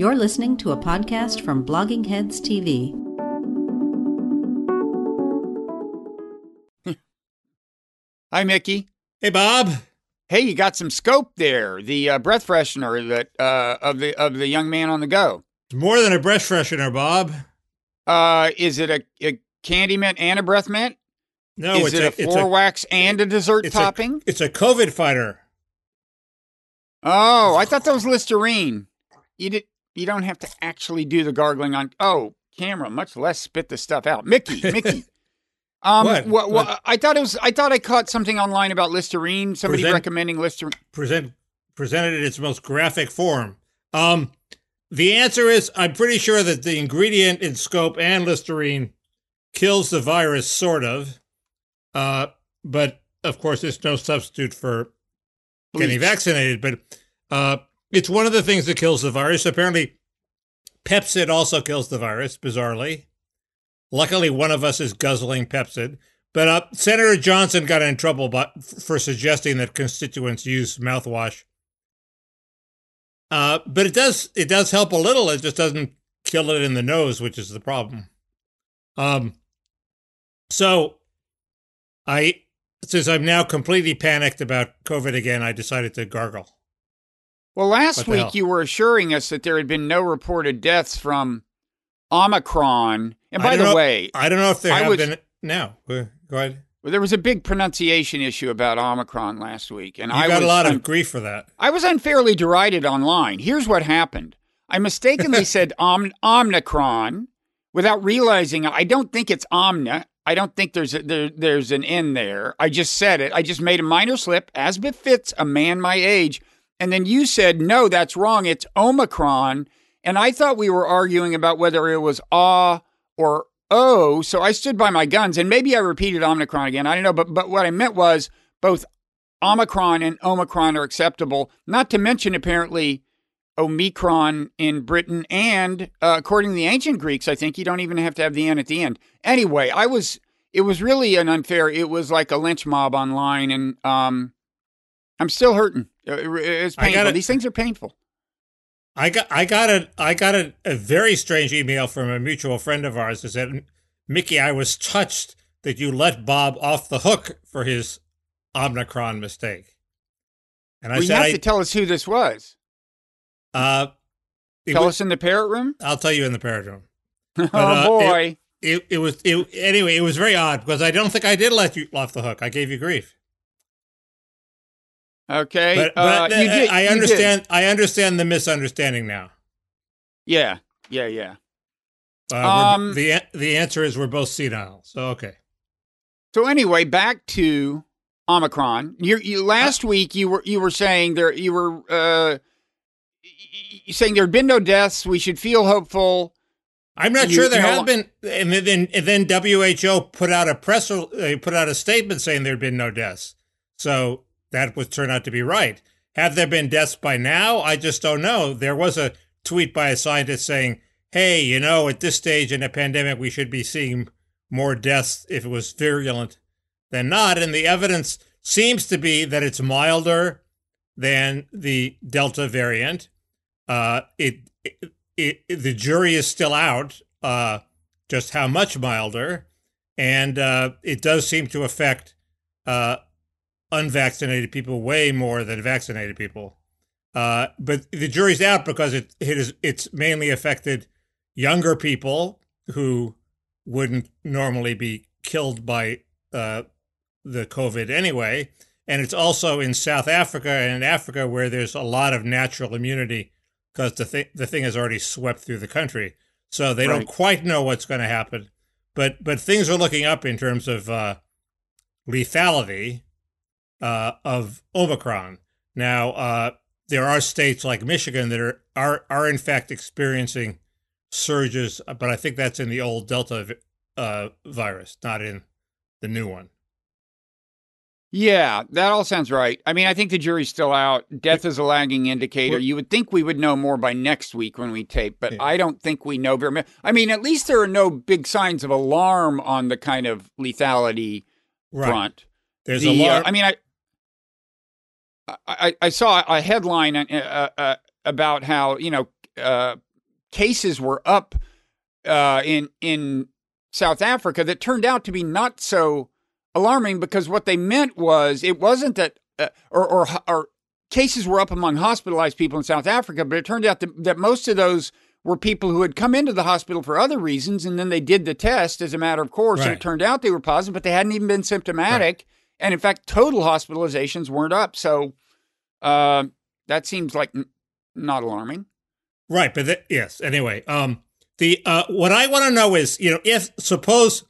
You're listening to a podcast from Blogging Heads TV. Hi, Mickey. Hey, Bob. Hey, you got some Scope there. The uh, breath freshener that uh, of the of the young man on the go. It's more than a breath freshener, Bob. Uh, is it a, a candy mint and a breath mint? No, is it's it a, it's floor wax and a dessert it's topping? A, it's a COVID fighter. oh, I thought that was Listerine. You did. You don't have to actually do the gargling on. Oh, camera, much less spit the stuff out. Mickey, Mickey. Um, What? what- what- What? I thought it was. I thought I caught something online about Listerine. Somebody Present- recommending Listerine. Present presented in its most graphic form. Um, the answer is I'm pretty sure that the ingredient in Scope and Listerine kills the virus, sort of. Uh, but of course, it's no substitute for getting vaccinated. But uh, it's one of the things that kills the virus. Apparently, Pepcid also kills the virus, bizarrely. Luckily, one of us is guzzling Pepcid. But uh, Senator Johnson got in trouble but, for suggesting that constituents use mouthwash. Uh, but it does it does help a little. It just doesn't kill it in the nose, which is the problem. Um, so I since I'm now completely panicked about COVID again, I decided to gargle. Well, last week hell? you were assuring us that there had been no reported deaths from Omicron. And by the know- way, I don't know if there I have was- been now. Go ahead. well, there was a big pronunciation issue about Omicron last week, and You I got was a lot un- of grief for that. I was unfairly derided online. Here's what happened: I mistakenly said Om- Omnicron without realizing. I don't think it's Omna. I don't think there's a, there, there's an N there. I just said it. I just made a minor slip, as befits a man my age. And then you said, no, that's wrong. It's Omicron. And I thought we were arguing about whether it was ah or o. So I stood by my guns, and maybe I repeated Omicron again. I don't know, but but what I meant was both Omicron and Omicron are acceptable. Not to mention, apparently, Omicron in Britain, and uh, according to the ancient Greeks, I think you don't even have to have the N at the end. Anyway, I was. It was really an unfair. It was like a lynch mob online, and um, I'm still hurting. Uh, it- It's painful. gotta- These things are painful. I got I got a I got a, a very strange email from a mutual friend of ours that said, Mickey, I was touched that you let Bob off the hook for his Omicron mistake. And I well, you have I, to tell us who this was. uh, it Tell was- us in the parrot room. I'll tell you in the parrot room. oh uh, boy. It, it was it, anyway. It was very odd because I don't think I did let you off the hook. I gave you grief, okay. but, uh, but you did, I understand. I understand the misunderstanding now. Yeah. Yeah. Yeah. Uh, Um, the the answer is we're both senile. So okay. So anyway, back to Omicron. You, you last week you were you were saying there you were uh, saying there had been no deaths. We should feel hopeful. I'm not You- sure there you know- have been, and then and then WHO put out a press uh, put out a statement saying there had been no deaths. So that would turn out to be right. Have there been deaths by now? I just don't know. There was a tweet by a scientist saying, "Hey, you know, at this stage in a pandemic, we should be seeing more deaths if it was virulent than not." And the evidence seems to be that it's milder than the Delta variant. Uh, it, it, it the jury is still out uh, just how much milder, and uh, it does seem to affect uh, unvaccinated people way more than vaccinated people. Uh, but the jury's out because it, it is it's mainly affected younger people who wouldn't normally be killed by uh, the COVID anyway. And it's also in South Africa and in Africa where there's a lot of natural immunity because the, th- the thing has already swept through the country. So they Right. don't quite know what's going to happen. But, but things are looking up in terms of uh, lethality uh, of Omicron. Now, uh, there are states like Michigan that are, are, are in fact experiencing surges, but I think that's in the old Delta uh, virus, not in the new one. Yeah, that all sounds right. I mean, I think the jury's still out. Death is a lagging indicator. You would think we would know more by next week when we tape, but Yeah. I don't think we know very much. I mean, at least there are no big signs of alarm on the kind of lethality front. There's The, a uh, lot. I mean, I, I I saw a headline uh, uh, uh, about how you know uh, cases were up uh, in in South Africa that turned out to be not so alarming because what they meant was it wasn't that uh, or, or or cases were up among hospitalized people in South Africa, but it turned out that, that most of those were people who had come into the hospital for other reasons, and then they did the test as a matter of course, right. and it turned out they were positive, but they hadn't even been symptomatic, right. and in fact, total hospitalizations weren't up. So uh, that seems like n- not alarming, right? But th- yes, anyway, um, the uh, what I want to know is, you know, if suppose,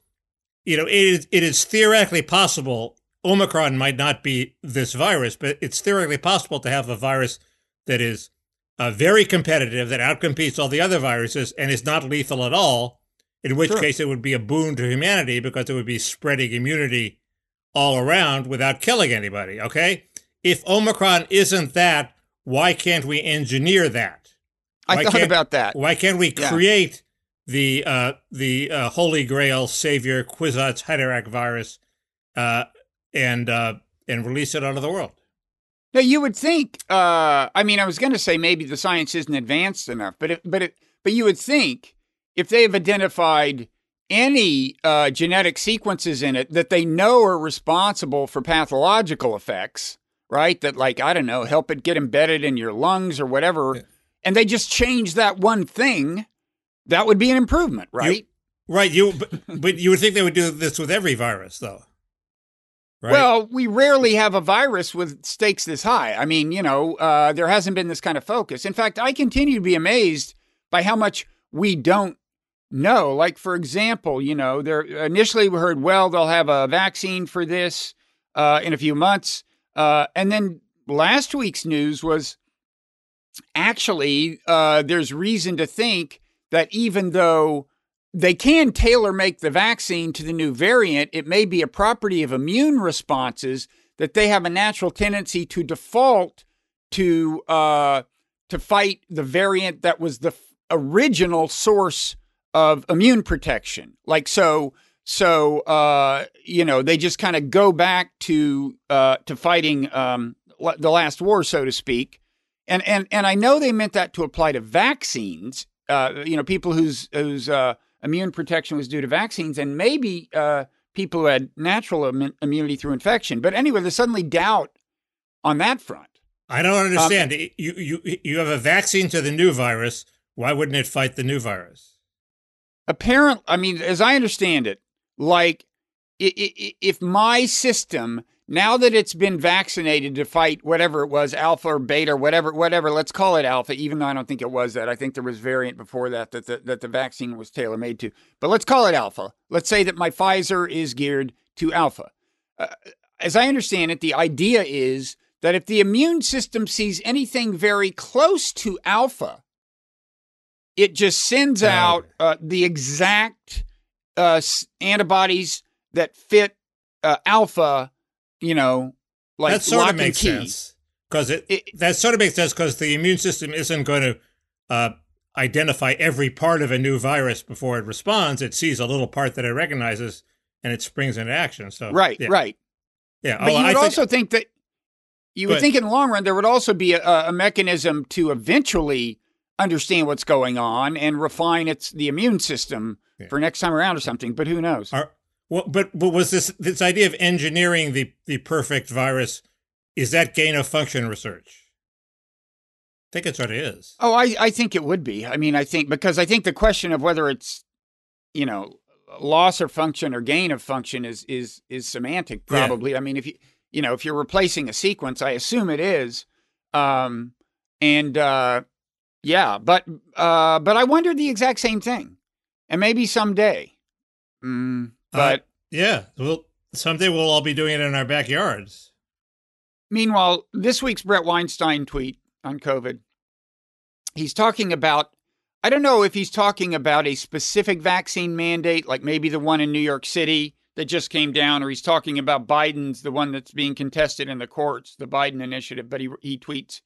you know, it is, it is theoretically possible Omicron might not be this virus, but it's theoretically possible to have a virus that is uh, very competitive, that outcompetes all the other viruses, and is not lethal at all. In which sure. case, it would be a boon to humanity because it would be spreading immunity all around without killing anybody. Okay, if Omicron isn't that, why can't we engineer that? Why I thought about that. Why can't we yeah. create the uh, the uh, Holy Grail Savior Kwisatz Haderach virus uh, and uh, and release it out of the world. Now you would think. Uh, I mean, I was going to say maybe the science isn't advanced enough, but it, but it, but you would think if they have identified any uh, genetic sequences in it that they know are responsible for pathological effects, right? That like I don't know, help it get embedded in your lungs or whatever, yeah. and they just change that one thing, that would be an improvement, right? You, right. You but, but you would think they would do this with every virus, though. Right. Well, we rarely have a virus with stakes this high. I mean, you know, uh, there hasn't been this kind of focus. In fact, I continue to be amazed by how much we don't know. Like, for example, you know, there initially we heard, well, they'll have a vaccine for this uh, in a few months, uh, and then last week's news was actually uh, there's reason to think that even though they can tailor make the vaccine to the new variant. It may be a property of immune responses that they have a natural tendency to default to uh, to fight the variant that was the f- original source of immune protection. Like so, so uh, you know they just kind of go back to uh, to fighting um, the last war, so to speak. And and and I know they meant that to apply to vaccines. Uh, you know, people whose whose uh, immune protection was due to vaccines, and maybe uh, people who had natural Im- immunity through infection. But anyway, there's suddenly doubt on that front. I don't understand. Um, you you you have a vaccine to the new virus. Why wouldn't it fight the new virus? Apparently, I mean, as I understand it, like if my system now that it's been vaccinated to fight whatever it was, alpha or beta, or whatever, whatever, let's call it alpha, even though I don't think it was that. I think there was variant before that that the, that the vaccine was tailor made to. But let's call it alpha. Let's say that my Pfizer is geared to alpha. Uh, as I understand it, the idea is that if the immune system sees anything very close to alpha, it just sends out uh, the exact uh, antibodies that fit uh, alpha you know, like that sort of makes sense because it, it, that sort of makes sense because the immune system isn't going to uh, identify every part of a new virus before it responds. It sees a little part that it recognizes and it springs into action. So right, yeah. right, yeah. But oh, you would think, also think that you would think in the long run there would also be a, a mechanism to eventually understand what's going on and refine its the immune system yeah. for next time around or something. But who knows? Are, well, but but was this this idea of engineering the the perfect virus? Is that gain of function research? I think it sort of is. Oh, I I think it would be. I mean, I think because I think the question of whether it's you know loss of function or gain of function is is is semantic probably. Yeah. I mean, if you you know if you're replacing a sequence, I assume it is. Um, and uh, yeah, but uh, but I wondered the exact same thing, and maybe someday. Mm, uh, but uh, yeah, well, someday we'll all be doing it in our backyards. Meanwhile, this week's Bret Weinstein tweet on COVID, he's talking about. I don't know if he's talking about a specific vaccine mandate, like maybe the one in New York City that just came down, or he's talking about Biden's, the one that's being contested in the courts, the Biden initiative. But he, he tweets,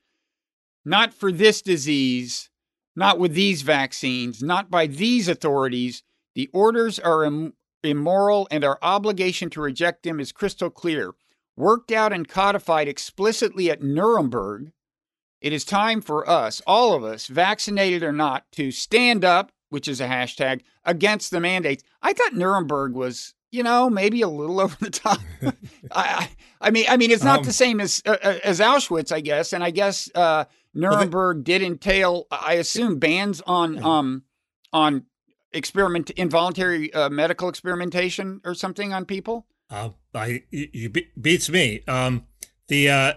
not for this disease, not with these vaccines, not by these authorities. The orders are Im- immoral, and our obligation to reject them is crystal clear. Worked out and codified explicitly at Nuremberg, It is time for us, all of us, vaccinated or not, to stand up, which is a hashtag, against the mandates. I thought Nuremberg was, you know, maybe a little over the top. I, I, mean, I mean, it's not Um, the same as uh, uh, as Auschwitz, I guess, and I guess uh, Nuremberg did entail, I assume, bans on um on experiment involuntary uh, medical experimentation or something on people. Uh, I you, you be- beats me. Um, the uh,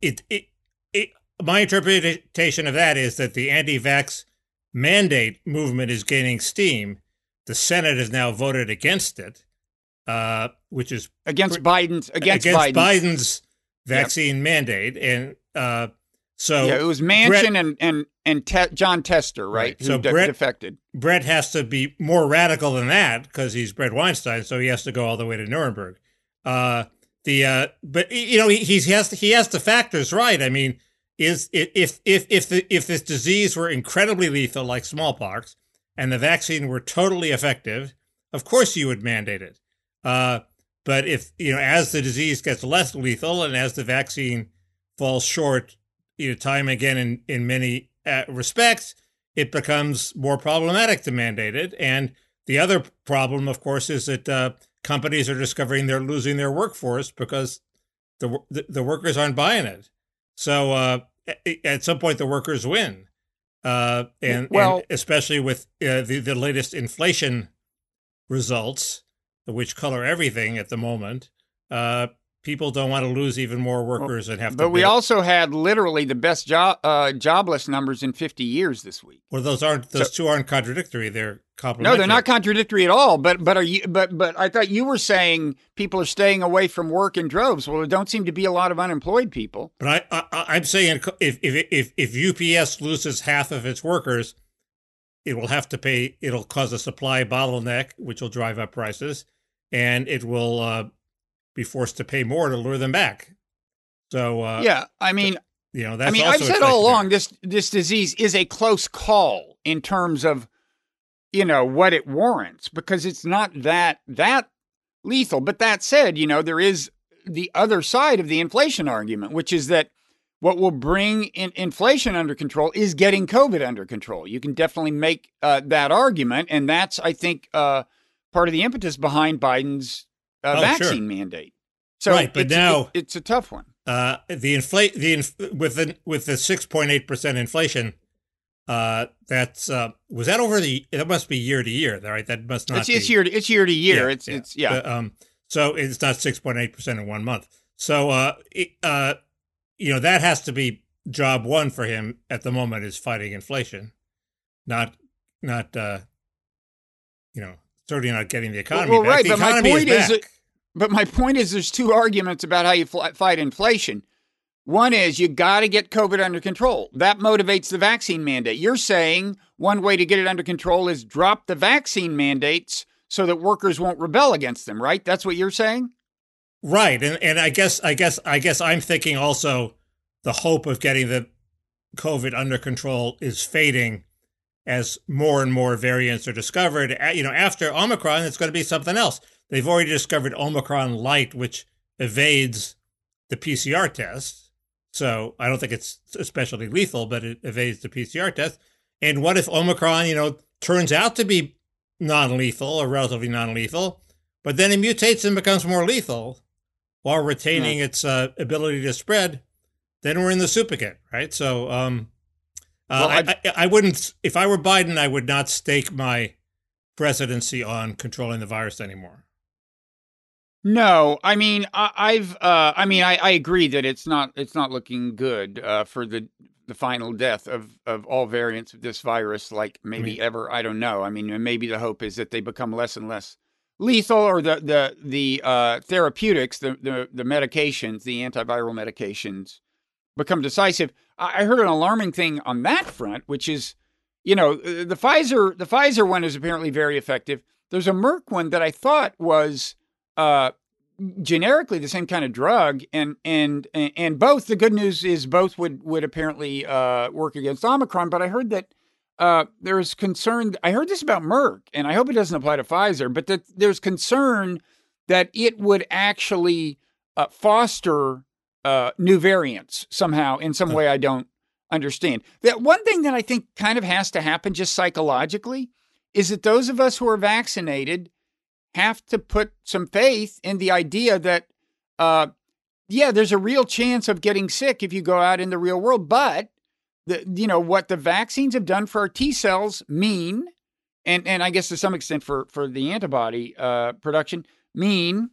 it, it it my interpretation of that is that the anti-vax mandate movement is gaining steam. The Senate has now voted against it, uh, which is Against Biden's against, against Biden's, Biden's vaccine mandate, and uh, so yeah, it was Manchin and and and Te- Jon Tester, right? Right. Who So de- Bret- defected. Bret has to be more radical than that because he's Bret Weinstein, so he has to go all the way to Nuremberg. Uh, the uh, but you know he, he has he has the factors right. I mean, is if if if the if this disease were incredibly lethal like smallpox and the vaccine were totally effective, of course you would mandate it. Uh, but if you know as the disease gets less lethal and as the vaccine falls short, you know time again in in many uh, respects, it becomes more problematic to mandate it. And the other problem, of course, is that uh, companies are discovering they're losing their workforce because the the, the workers aren't buying it. So uh, at some point, the workers win, uh, and, Well- and especially with uh, the the latest inflation results, which color everything at the moment. Uh, people don't want to lose even more workers and have to. But we also had literally the best job uh, jobless numbers in 50 years this week. well, those aren't those two aren't contradictory. They're complementary. No, they're not contradictory at all. But but are you? But but I thought you were saying people are staying away from work in droves. Well, there don't seem to be a lot of unemployed people. But I, I I'm saying if if if if UPS loses half of its workers, it will have to pay. It'll cause a supply bottleneck, which will drive up prices, and it will uh, be forced to pay more to lure them back. So uh, yeah, I mean, you know that's. I mean, also I've said all along this this disease is a close call in terms of you know what it warrants because it's not that that lethal. But that said, you know there is the other side of the inflation argument, which is that what will bring in inflation under control is getting COVID under control. You can definitely make uh, that argument, and that's I think uh, part of the impetus behind Biden's uh, Oh, vaccine sure. mandate. So Right, but it's, now- it- it's a tough one. Uh, the inflate the inf- with the with the six point eight percent inflation. Uh, that's uh, was that over the? That must be year to year, right? That must not. It's, it's be- year to, it's year to year. Yeah, it's it's yeah. But, um, so it's not six point eight percent in one month. So uh, it, uh, you know that has to be job one for him at the moment is fighting inflation, not not uh, you know certainly not getting the economy well, back. right, the but my point is back. But my point is, there's two arguments about how you fight inflation. One is you got to get COVID under control. That motivates the vaccine mandate. You're saying one way to get it under control is drop the vaccine mandates so that workers won't rebel against them. Right? That's what you're saying. Right, and and I guess I guess I guess I'm thinking also the hope of getting the COVID under control is fading as more and more variants are discovered. You know, after Omicron, it's going to be something else. They've already discovered Omicron light, which evades the PCR test. So I don't think it's especially lethal, but it evades the PCR test. And what if Omicron, you know, turns out to be non-lethal or relatively non-lethal, but then it mutates and becomes more lethal while retaining its uh, ability to spread? Then we're in the soup again, right? So, um, uh, Well, I, I- I, I wouldn't. If I were Biden, I would not stake my presidency on controlling the virus anymore. No, I mean I, I've uh, I mean I, I agree that it's not it's not looking good uh, for the the final death of of all variants of this virus. Like maybe mean- ever, I don't know. I mean, maybe the hope is that they become less and less lethal, or the the the uh, therapeutics, the, the the medications, the antiviral medications, become decisive. I, heard an alarming thing on that front, which is, you know, uh, the Pfizer the Pfizer one is apparently very effective. There's a Merck one that I thought was uh, generically the same kind of drug, and and and both. The good news is both would would apparently uh, work against Omicron. But I heard that uh, there's concern. I heard this about Merck, and I hope it doesn't apply to Pfizer. But that there's concern that it would actually uh, foster uh, new variants somehow in some way. I don't understand. That one thing that I think kind of has to happen just psychologically is that those of us who are vaccinated have to put some faith in the idea that, uh, yeah, there's a real chance of getting sick if you go out in the real world, but the, you know what the vaccines have done for our T cells mean, and and I guess to some extent for for the antibody uh, production mean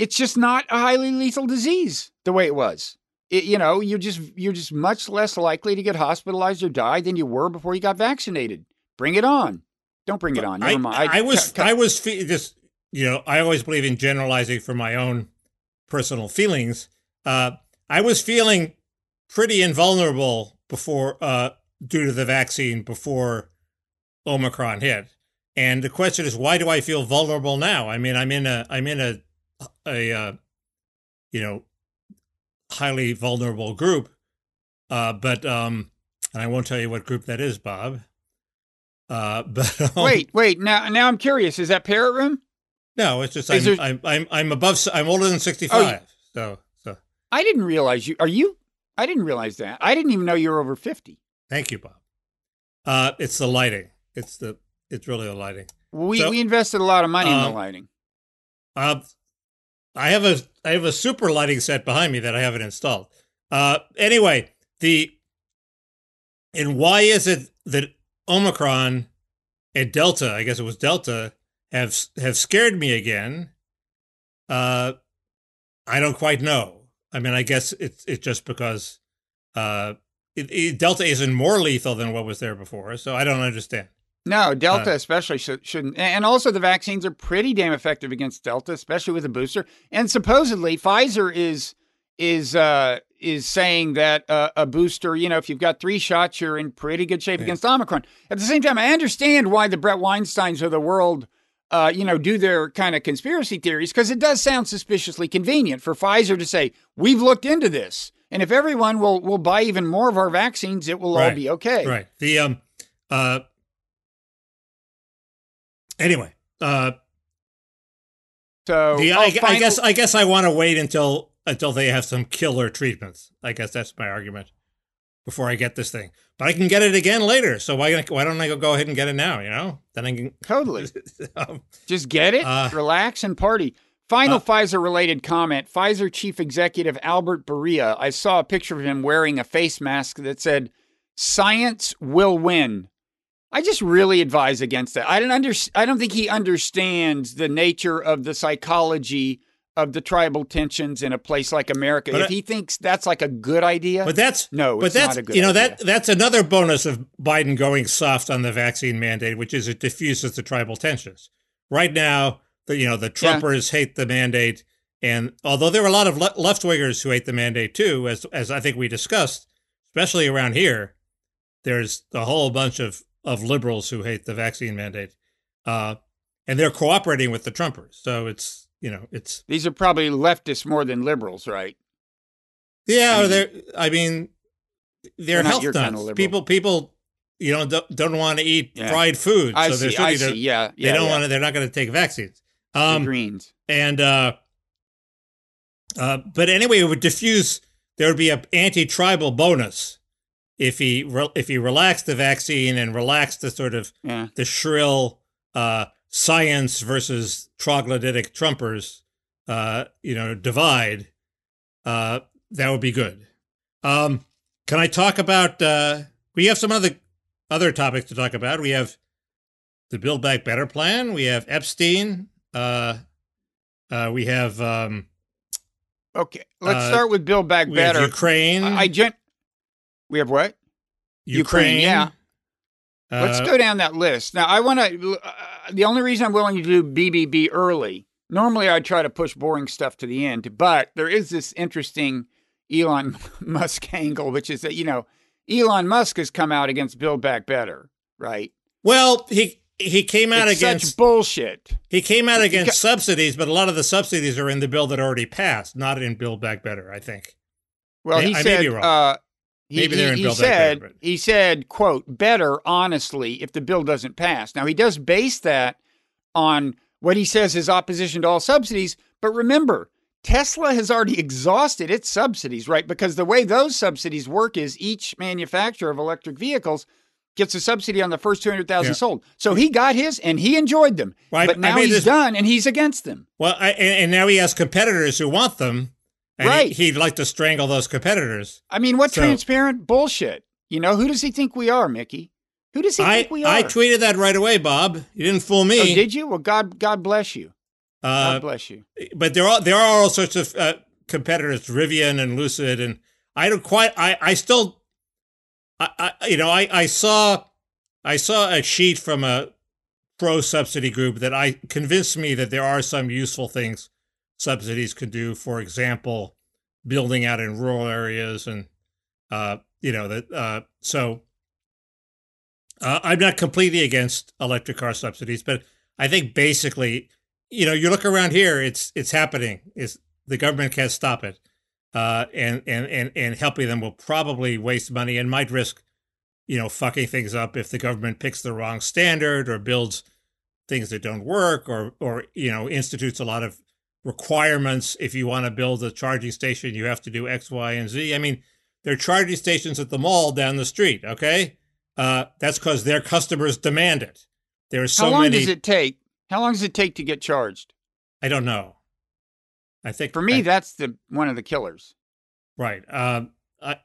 it's just not a highly lethal disease the way it was. It, you know, you're just you're just much less likely to get hospitalized or die than you were before you got vaccinated. Bring it on. Don't bring it on. Never I, mind. I, I was I was fe- just you know I always believe in generalizing from my own personal feelings. Uh, I was feeling pretty invulnerable before uh, due to the vaccine before Omicron hit. And the question is, why do I feel vulnerable now? I mean, I'm in a I'm in a a uh, you know highly vulnerable group, uh, but um, and I won't tell you what group that is, Bob. Uh, but um, wait, wait. Now, now I'm curious. Is that Parrot Room? No, it's just I'm, there... I'm, I'm I'm above. I'm older than sixty five. Oh, so so I didn't realize you. Are you? I didn't realize that. I didn't even know you were over fifty. Thank you, Bob. Uh, it's the lighting. It's the. It's really the lighting. We so, we invested a lot of money in the um, lighting. Uh, I have a I have a super lighting set behind me that I haven't installed. Uh, anyway, the and why is it that Omicron and Delta, I guess it was Delta, have have scared me again? Uh, I don't quite know. I mean, I guess it's it's just because uh, it, it, Delta isn't more lethal than what was there before, so I don't understand. No, Delta uh, especially should, shouldn't. And also, the vaccines are pretty damn effective against Delta, especially with a booster. And supposedly, Pfizer is is uh, is saying that uh, a booster, you know, if you've got three shots, you're in pretty good shape yeah. against Omicron. At the same time, I understand why the Bret Weinsteins of the world, uh, you know, do their kind of conspiracy theories because it does sound suspiciously convenient for Pfizer to say we've looked into this, and if everyone will will buy even more of our vaccines, it will right. all be okay. Right. The um uh Anyway, uh, so the, oh, I, final- I guess I guess I want to wait until until they have some killer treatments. I guess that's my argument before I get this thing. But I can get it again later. So why why don't I go go ahead and get it now? You know, then I can totally um, just get it, uh, relax, and party. Final uh, Pfizer related comment Pfizer chief executive Albert Bourla. I saw a picture of him wearing a face mask that said, Science will win. I just really advise against that. I don't under, I don't think he understands the nature of the psychology of the tribal tensions in a place like America. But if I, he thinks that's like a good idea, but that's no, but that's you know idea. that that's another bonus of Biden going soft on the vaccine mandate, which is it diffuses the tribal tensions. Right now, the you know the Trumpers yeah. hate the mandate, and although there are a lot of le- left wingers who hate the mandate too, as as I think we discussed, especially around here, there's a whole bunch of of liberals who hate the vaccine mandate, uh, and they're cooperating with the Trumpers. So it's you know it's these are probably leftists more than liberals, right? Yeah, I mean, they're. I mean, they're, they're health nuts. Kind of people, people, you know, don't, don't want to eat yeah. fried food. I so see. I see. Yeah, yeah. They don't yeah. want to. They're not going to take vaccines. Um, the greens and uh, uh, but anyway, it would diffuse. There would be an anti-tribal bonus if he re- if he relaxed the vaccine and relaxed the sort of yeah. the shrill uh, science versus troglodytic Trumpers, uh, you know, divide, uh, that would be good. Um, can I talk about? Uh, we have some other other topics to talk about. We have the Build Back Better plan. We have Epstein. Uh, uh, we have. Um, okay, let's uh, start with Build Back Better. Ukraine. I, I gen- we have what? Ukraine. Ukraine yeah. Uh, Let's go down that list. Now, I want to. Uh, the only reason I'm willing to do BBB early, normally I try to push boring stuff to the end, but there is this interesting Elon Musk angle, which is that, you know, Elon Musk has come out against Build Back Better, right? Well, he he came out it's against bullshit. He came out against subsidies, but a lot of the subsidies are in the bill that already passed, not in Build Back Better. I think. Well, he I said uh, Maybe they're in he, Bill said, better, He said, quote, better, honestly, if the bill doesn't pass. Now, he does base that on what he says is opposition to all subsidies. But remember, Tesla has already exhausted its subsidies, right? Because the way those subsidies work is each manufacturer of electric vehicles gets a subsidy on the first 200,000 Yeah. sold. So he got his and he enjoyed them. Well, but I now made he's this- done and he's against them. Well, I, and, and now he has competitors who want them, and Right. he'd like to strangle those competitors. I mean, what So- transparent bullshit? You know, who does he think we are, Mickey? Who does he I, think we are? I tweeted that right away, Bob. You didn't fool me. Oh, did you? Well, God, God bless you. God uh, bless you. but there are there are all sorts of uh, competitors, Rivian and Lucid, and I don't quite. I I still, I, I you know I I saw I saw a sheet from a pro subsidy group that I convinced me that there are some useful things subsidies could do. For example, building out in rural areas, and uh, you know that uh, so. Uh, I'm not completely against electric car subsidies, but I think basically, you know, you look around here, it's it's happening. It's the government can't stop it, uh, and and and and helping them will probably waste money and might risk, you know, fucking things up if the government picks the wrong standard or builds things that don't work or or you know institutes a lot of requirements. If you want to build a charging station, you have to do X, Y, and Z. I mean, there are charging stations at the mall down the street. Okay, uh, that's because their customers demand it. There are so many How long many. does it take? How long does it take to get charged? I don't know. I think For me, I- that's the one of the killers. right. Um, I,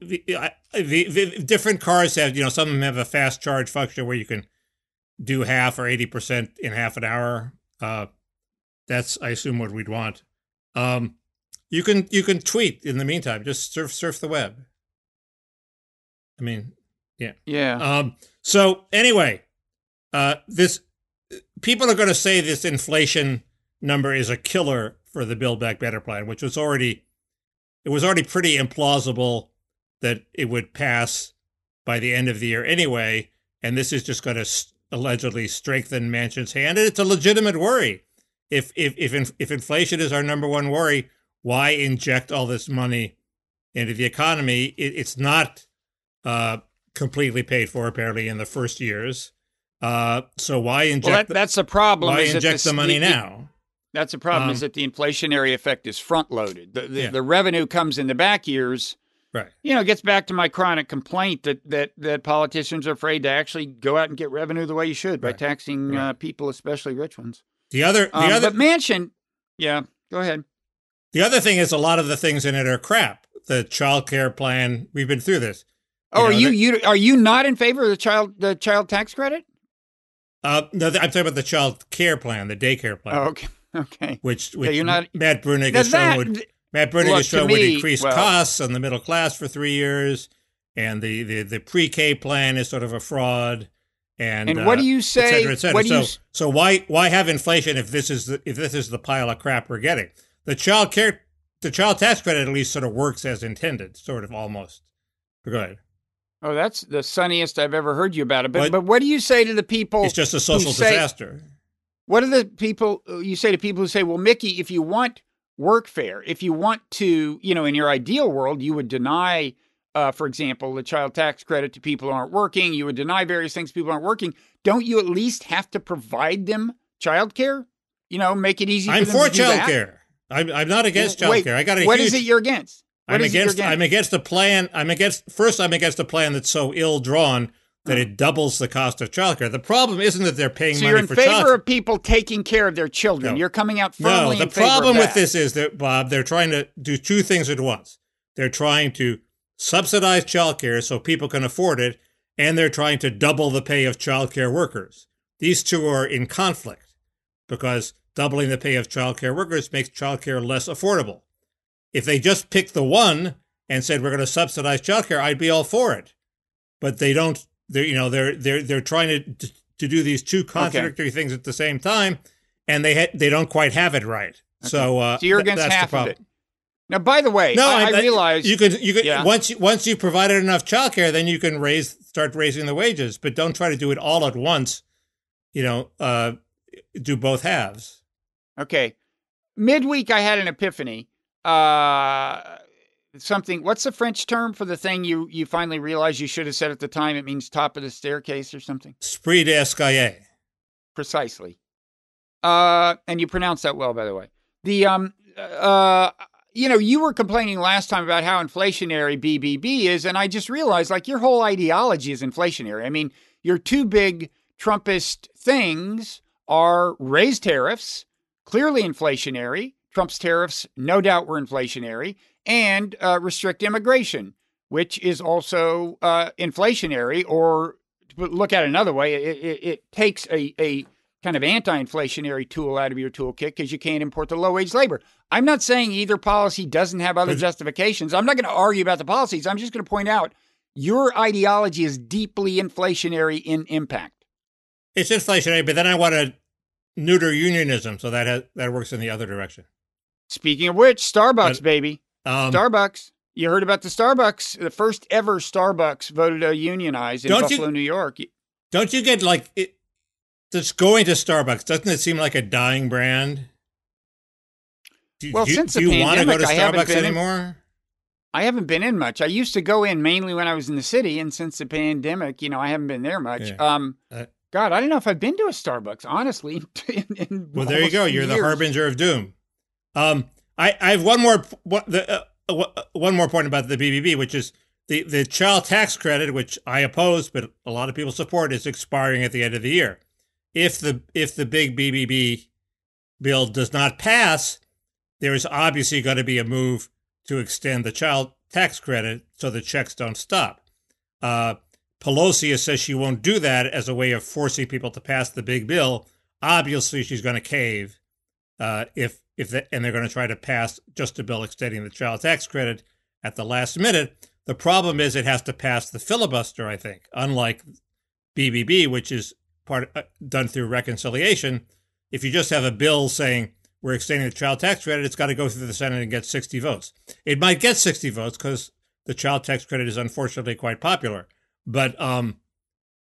the, I, the, the different cars have, you know, some of them have a fast charge function where you can do half or eighty percent in half an hour. Uh, that's, I assume, what we'd want. Um, you can you can tweet in the meantime. Just surf surf the web. I mean, Yeah. Yeah. Um, so anyway, uh, this people are going to say this inflation number is a killer for the Build Back Better plan, which was already it was already pretty implausible that it would pass by the end of the year anyway, and this is just going to allegedly strengthen Manchin's hand, and it's a legitimate worry. If if if if inflation is our number one worry, why inject all this money into the economy? It, it's not. Uh, completely paid for apparently in the first years. Uh, so why inject well, that, the, that's the problem. why is inject the money the- now? That's the problem. is Um, that the inflationary effect is front loaded. The, the, Yeah. the revenue comes in the back years. Right. You know, it gets back to my chronic complaint that that that politicians are afraid to actually go out and get revenue the way you should by taxing Right. uh, people, especially rich ones. The other the Um, other but Manchin, yeah, go ahead. the other thing is a lot of the things in it are crap. The child care plan, we've been through this. Oh, know, are you you are you not in favor of the child the child tax credit? Uh, no, I'm talking about the child care plan, the daycare plan, Oh, okay, okay. which, which you're not- Matt Bruenig shown that- would Matt Bruenig to shown would increase well- costs on the middle class for three years, and the the, the pre K plan is sort of a fraud. And, And what uh, do you et say- cetera, et cetera. what do so, you so why why have inflation if this is the, if this is the pile of crap we're getting? The child care the child tax credit at least sort of works as intended, sort of almost. Go ahead. Oh, that's the sunniest I've ever heard you about it. But What? but what do you say to the people? It's just a social say- disaster. What are the people you say to people who say, "Well, Mickey, if you want workfare, if you want to, you know, in your ideal world, you would deny, uh, for example, the child tax credit to people who aren't working. You would deny various things to people who aren't working. Don't you at least have to provide them child care? You know, make it easy. I'm for them for to child care. I'm, I'm not against Well, child care. I got a What huge, is it you're against? What I'm you're against, I'm against a plan. I'm against first. I'm against a plan that's so ill drawn that it doubles the cost of childcare. The problem isn't that they're paying So money you're in favor child. of people taking care of their children. No. You're coming out no, firmly the in favor of problem with this is that Bob, they're trying to do two things at once. They're trying to subsidize childcare so people can afford it, and they're trying to double the pay of childcare workers. These two are in conflict because doubling the pay of childcare workers makes childcare less affordable. If they just picked the one and said we're going to subsidize childcare, I'd be all for it. But they don't. They're you know they're they're they're trying to to do these two contradictory things at the same time, and they ha- they don't quite have it right. So, uh, So you're th- against the half of it. Now, by the way, No, I, I, realize you could you could Yeah. once you, once you provided enough childcare, then you can raise start raising the wages, but don't try to do it all at once. You know, uh, do both halves. Okay. Midweek, I had an epiphany. Uh, something. What's the French term for the thing you you finally realize you should have said at the time? It means top of the staircase or something. Esprit d'escalier. Precisely. Uh, and you pronounce that well, by the way. The um uh, you know, you were complaining last time about how inflationary BBB is, and I just realized like your whole ideology is inflationary. I mean, your two big Trumpist things are raise tariffs, clearly inflationary. Trump's tariffs, no doubt, were inflationary, and uh, restrict immigration, which is also uh, inflationary. Or look at it another way, it, it, it takes a, a kind of anti-inflationary tool out of your toolkit because you can't import the low-wage labor. I'm not saying either policy doesn't have other justifications. I'm not going to argue about the policies. I'm just going to point out your ideology is deeply inflationary in impact. It's inflationary, but then I want to neuter unionism, so that has, that works in the other direction. Speaking of which, Starbucks, but, baby, um, Starbucks. You heard about the Starbucks, the first ever Starbucks voted to unionize in Buffalo, you, New York. Don't you get like it, just going to Starbucks? Doesn't it seem like a dying brand? Do, well, do, since do the you pandemic, want to go to Starbucks anymore? I haven't been in much. I used to go in mainly when I was in the city, and since the pandemic, you know, I haven't been there much. Yeah. Um, uh, God, I don't know if I've been to a Starbucks, honestly. In, in well, there you go. You're years. the harbinger of doom. Um, I, I have one more the, uh, uh one more point about the BBB, which is the the child tax credit, which I oppose, but a lot of people support, is expiring at the end of the year. If the if the big BBB bill does not pass, there is obviously going to be a move to extend the child tax credit so the checks don't stop. Uh, Pelosi says she won't do that as a way of forcing people to pass the big bill. Obviously, she's going to cave uh, if if the, and they're going to try to pass just a bill extending the child tax credit at the last minute. The problem is it has to pass the filibuster. I think, unlike BBB, which is part uh, done through reconciliation. If you just have a bill saying we're extending the child tax credit, it's got to go through the Senate and get 60 votes. It might get 60 votes because the child tax credit is unfortunately quite popular. But um,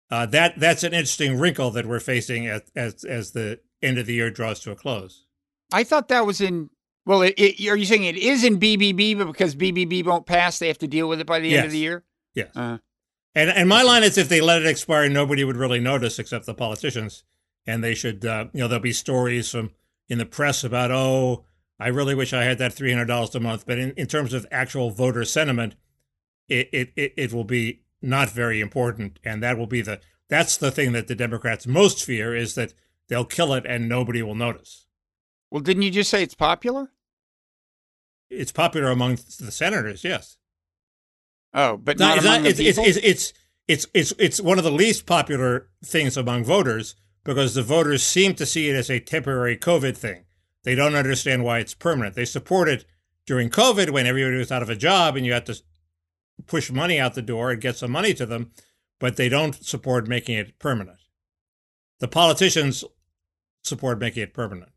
uh, that that's an interesting wrinkle that we're facing as, as as the end of the year draws to a close. I thought that was in. Well, it, it, are you saying it is in BBB, but because BBB won't pass, they have to deal with it by the yes. end of the year? Yes. Uh, and and my line is, if they let it expire, nobody would really notice except the politicians, and they should, uh, you know, there'll be stories from in the press about, oh, I really wish I had that three hundred dollars a month. But in, in terms of actual voter sentiment, it, it it it will be not very important, and that will be the that's the thing that the Democrats most fear is that they'll kill it and nobody will notice. Well, didn't you just say it's popular? It's popular among the senators, yes. Oh, but not, not among not, the it's, people? It's, it's, it's, it's, it's one of the least popular things among voters because the voters seem to see it as a temporary COVID thing. They don't understand why it's permanent. They support it during COVID when everybody was out of a job and you had to push money out the door and get some money to them, but they don't support making it permanent. The politicians support making it permanent.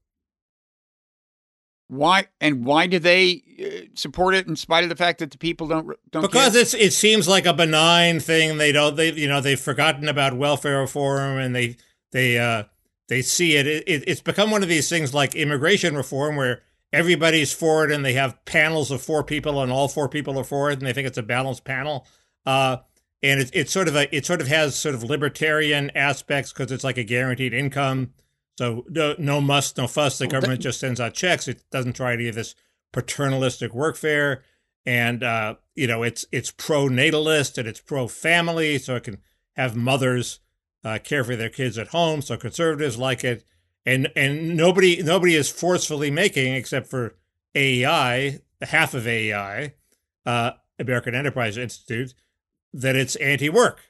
Why and why do they uh, support it in spite of the fact that the people don't don't? Because care? it's it seems like a benign thing. They don't they you know they've forgotten about welfare reform and they they uh they see it. it, it it's become one of these things like immigration reform where everybody's for it and they have panels of four people and all four people are for it and they think it's a balanced panel. Uh, and it's it's sort of a it sort of has sort of libertarian aspects because it's like a guaranteed income. So no, no muss, no fuss. The government just sends out checks. It doesn't try any of this paternalistic workfare, and uh, you know it's it's pro natalist and it's pro family, so it can have mothers uh, care for their kids at home. So conservatives like it, and and nobody nobody is forcefully making except for AEI, the half of AEI, uh, American Enterprise Institute, that it's anti-work.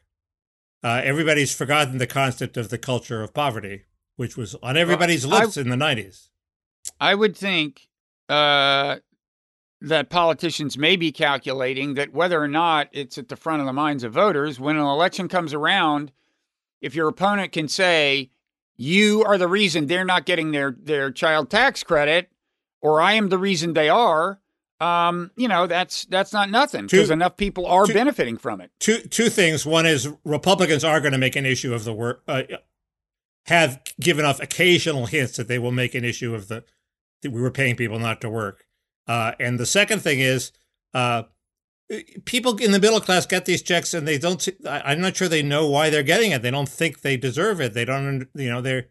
Uh, everybody's forgotten the concept of the culture of poverty which was on everybody's well, lips I, in the 90s. I would think uh, that politicians may be calculating that whether or not it's at the front of the minds of voters, when an election comes around, if your opponent can say, you are the reason they're not getting their, their child tax credit, or I am the reason they are, um, you know, that's that's not nothing because enough people are two, benefiting from it. Two two things. One is Republicans are going to make an issue of the work uh, have given off occasional hints that they will make an issue of the that we were paying people not to work. Uh, and the second thing is, uh, people in the middle class get these checks and they don't. I'm not sure they know why they're getting it. They don't think they deserve it. They don't. You know, they're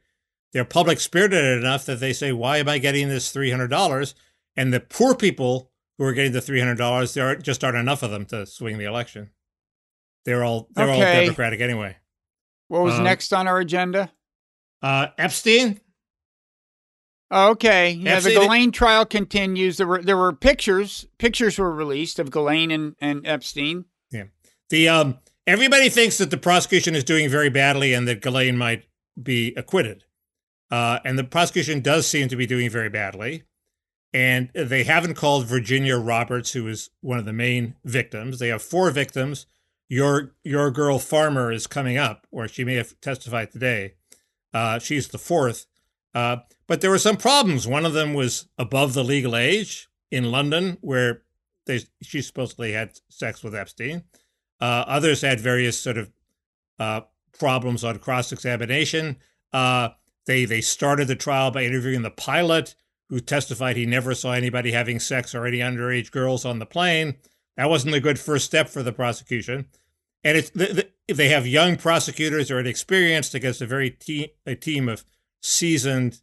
they're public spirited enough that they say, "Why am I getting this three hundred dollars?" and the poor people who are getting the three hundred dollars, there just aren't enough of them to swing the election. They're all they're all Democratic anyway. What was Um, next on our agenda? Uh, Epstein, okay. Yeah, the Epstein- Ghislaine trial continues. There were there were pictures. Pictures were released of Ghislaine and, and Epstein. Yeah. The um, everybody thinks that the prosecution is doing very badly and that Ghislaine might be acquitted, uh, and the prosecution does seem to be doing very badly. And they haven't called Virginia Roberts, who is one of the main victims. They have four victims. Your your girl Farmer is coming up, or she may have testified today. Uh, she's the fourth. Uh, but there were some problems. One of them was above the legal age in London, where they she supposedly had sex with Epstein. Uh, others had various sort of uh, problems on cross examination. Uh, they they started the trial by interviewing the pilot, who testified he never saw anybody having sex or any underage girls on the plane. That wasn't a good first step for the prosecution. And it's the, the, if they have young prosecutors or inexperienced against a very te- a team of seasoned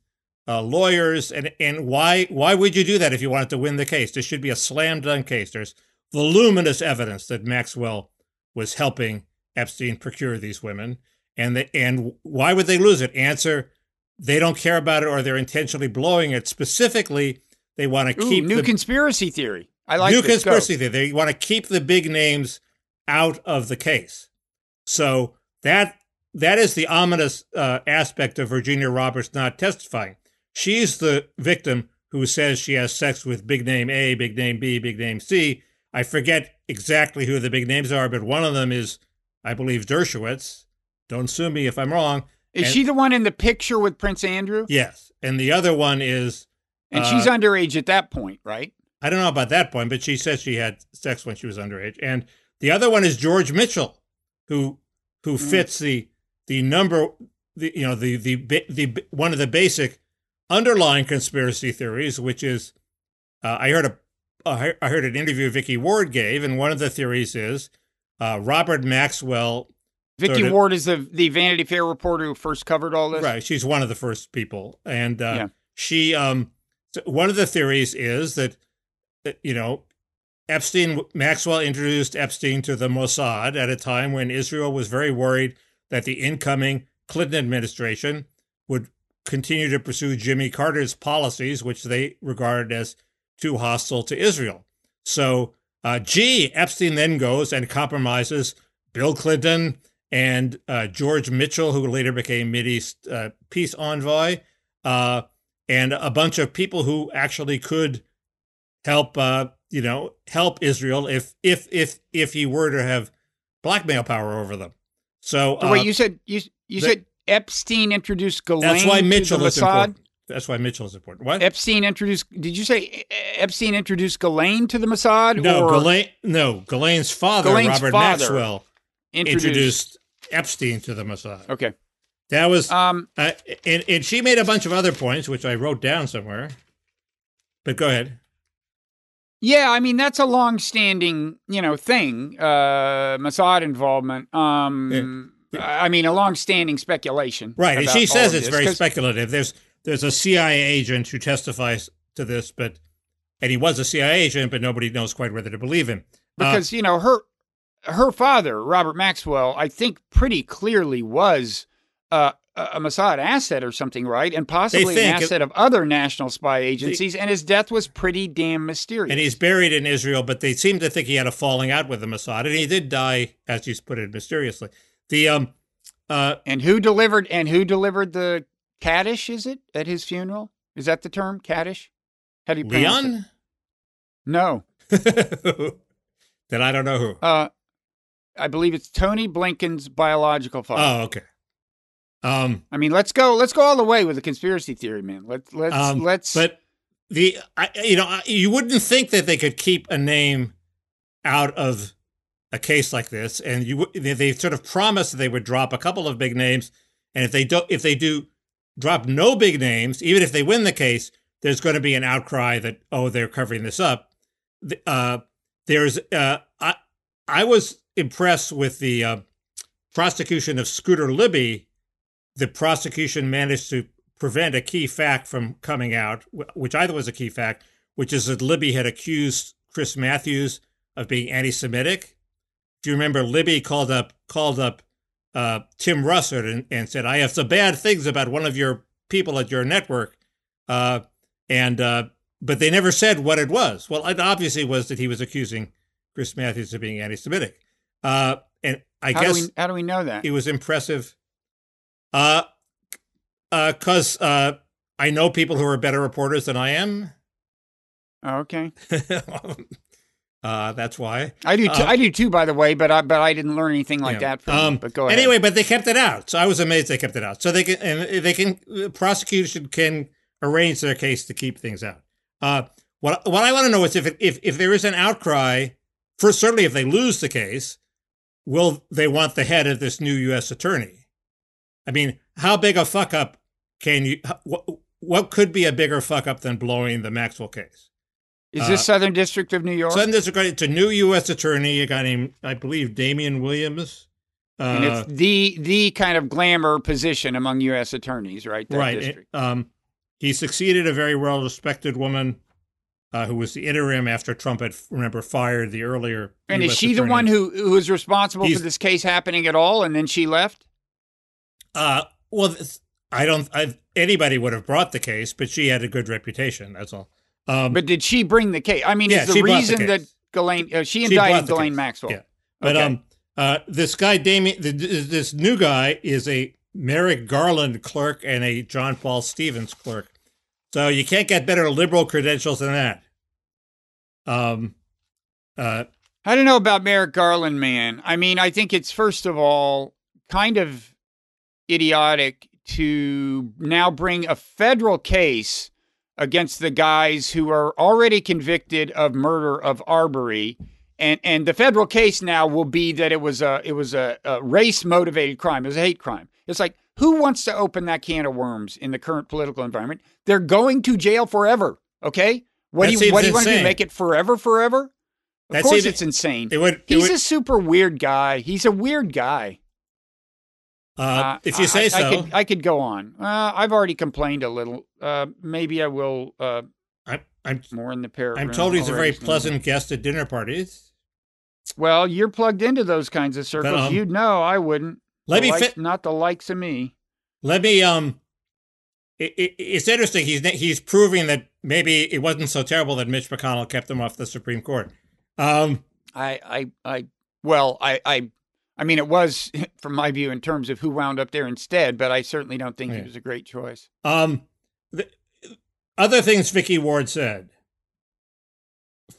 uh, lawyers. And and why why would you do that if you wanted to win the case? This should be a slam dunk case. There's voluminous evidence that Maxwell was helping Epstein procure these women. And the, and why would they lose it? Answer: They don't care about it, or they're intentionally blowing it. Specifically, they want to Ooh, keep new the conspiracy theory. I like new this. Go. conspiracy theory. They want to keep the big names out of the case. So that that is the ominous uh, aspect of Virginia Roberts not testifying. She's the victim who says she has sex with big name A, big name B, big name C. I forget exactly who the big names are, but one of them is, I believe, Dershowitz. Don't sue me if I'm wrong. Is And- she the one in the picture with Prince Andrew? Yes, and the other one is And uh, she's underage at that point, right? I don't know about that point, but she says she had sex when she was underage. And the other one is George Mitchell, who who Mm. fits the the number the you know the the the one of the basic underlying conspiracy theories, which is uh, I heard a I I heard an interview Vicky Ward gave, and one of the theories is uh, Robert Maxwell. Vicky sort of- Ward is the the Vanity Fair reporter who first covered all this. Right, she's one of the first people, and uh, Yeah. she um one of the theories is that, that you know Epstein Maxwell introduced Epstein to the Mossad at a time when Israel was very worried that the incoming Clinton administration would continue to pursue Jimmy Carter's policies, which they regarded as too hostile to Israel. So, uh, gee, Epstein then goes and compromises Bill Clinton and uh, George Mitchell, who later became Mideast uh, peace envoy, uh, and a bunch of people who actually could help, uh, you know, help Israel if if if if he were to have blackmail power over them. So, uh, wait, you said you you the- said Epstein introduced Ghislaine that's why Mitchell is Mossad. important. That's why Mitchell is important. What? Epstein introduced. Did you say E- Epstein introduced Ghislaine to the Mossad? no, or Ghislaine, no, Ghislaine's father, Ghislaine's Robert father Maxwell, introduced. introduced Epstein to the Mossad. Okay. That was Um. Uh, and, and she made a bunch of other points, which I wrote down somewhere. But go ahead. Yeah, I mean that's a long-standing, you know, thing. Uh, Mossad involvement. Um, I mean, a long-standing speculation. Right. And she says it's this, very speculative. There's there's a CIA agent who testifies to this, but and he was a CIA agent, but nobody knows quite whether to believe him. Uh, because you know her her father Robert Maxwell I think pretty clearly was uh, a Mossad asset or something right and possibly an think it- asset of other national spy agencies and his death was pretty damn mysterious and he's buried in Israel, but they seem to think he had a falling out with the Mossad, and he did die, as you put it, mysteriously. The um, uh, and who delivered and who delivered the Kaddish is it at his funeral is that the term Kaddish how do you pronounce it? Leon. no then I don't know who. uh I believe it's Tony Blinken's biological father Oh, okay. Um, I mean let's go let's go all the way with the conspiracy theory man let's let's Um, let's But the I, you know I- you wouldn't think that they could keep a name out of a case like this, and you they, they sort of promised that they would drop a couple of big names, and if they don't, if they do drop no big names, even if they win the case, there's going to be an outcry that oh they're covering this up. Uh, there's uh, I I was impressed with the uh, prosecution of Scooter Libby. The prosecution managed to prevent a key fact from coming out, which I thought was a key fact, which is that Libby had accused Chris Matthews of being anti-Semitic. Do you remember, Libby called up called up uh, Tim Russert and, and, said, "I have some bad things about one of your people at your network," uh, and uh, but they never said what it was. Well, it obviously was that he was accusing Chris Matthews of being anti-Semitic, uh, and I how guess do we, how do we know that? it was impressive. Uh, because uh, I know people who are better reporters than I am. Okay. uh, that's why I do. Too, Uh, I do too. By the way, but I but I didn't learn anything like Yeah. that from. Um, but go ahead. Anyway, but they kept it out, so I was amazed they kept it out. So they can and they can the prosecution can arrange their case to keep things out. Uh, what what I want to know is if it, if if there is an outcry, for certainly if they lose the case, will they want the head of this new U.S. attorney? I mean, how big a fuck up can you? What what could be a bigger fuck up than blowing the Maxwell case? is this uh, Southern District of New York? So then there's a guy, it's a new U.S. attorney, a guy named I believe Damian Williams. Uh, and it's the the kind of glamour position among U.S. attorneys, right? That right. district. Um, he succeeded a very well respected woman uh, who was the interim after Trump had, remember, fired the earlier. And US is she the one who who was responsible He's- for this case happening at all, and then she left? Uh, well, I don't. I, anybody would have brought the case, but she had a good reputation. That's all. Um, But did she bring the case? I mean, Yeah, is the she brought the reason that. Ghislaine uh, she She indicted Ghislaine case. Maxwell? Yeah. But Okay. um, uh, this guy Damian, th- th- this new guy is a Merrick Garland clerk and a John Paul Stevens clerk. So you can't get better liberal credentials than that. Um, uh, I don't know about Merrick Garland, man. I mean, I think it's first of all kind of idiotic to now bring a federal case against the guys who are already convicted of murder of Arbery. And and the federal case now will be that it was a it was a, a race motivated crime. It was a hate crime. It's like who wants to open that can of worms in the current political environment? They're going to jail forever. Okay, what That do you what do you want to do? Make it forever, forever? Of That course, seems- it's insane. it would. It He's would a super weird guy. He's a weird guy. Uh, Uh, if you say I, so, I could, I could go on. Uh, I've already complained a little. Uh, maybe I will uh, I'm, I'm, more in the paragraph. I'm told he's a very pleasant guest at dinner parties. Well, you're plugged into those kinds of circles. um, You'd know. I wouldn't. Let The me like- fit. not the likes of me. Let me. Um, it, it, it's interesting. He's he's proving that maybe it wasn't so terrible that Mitch McConnell kept him off the Supreme Court. Um, I, I, I. Well, I, I, I mean, it was from my view in terms of who wound up there instead. But I certainly don't think Yeah. he was a great choice. Um, the, other things Vicky Ward said.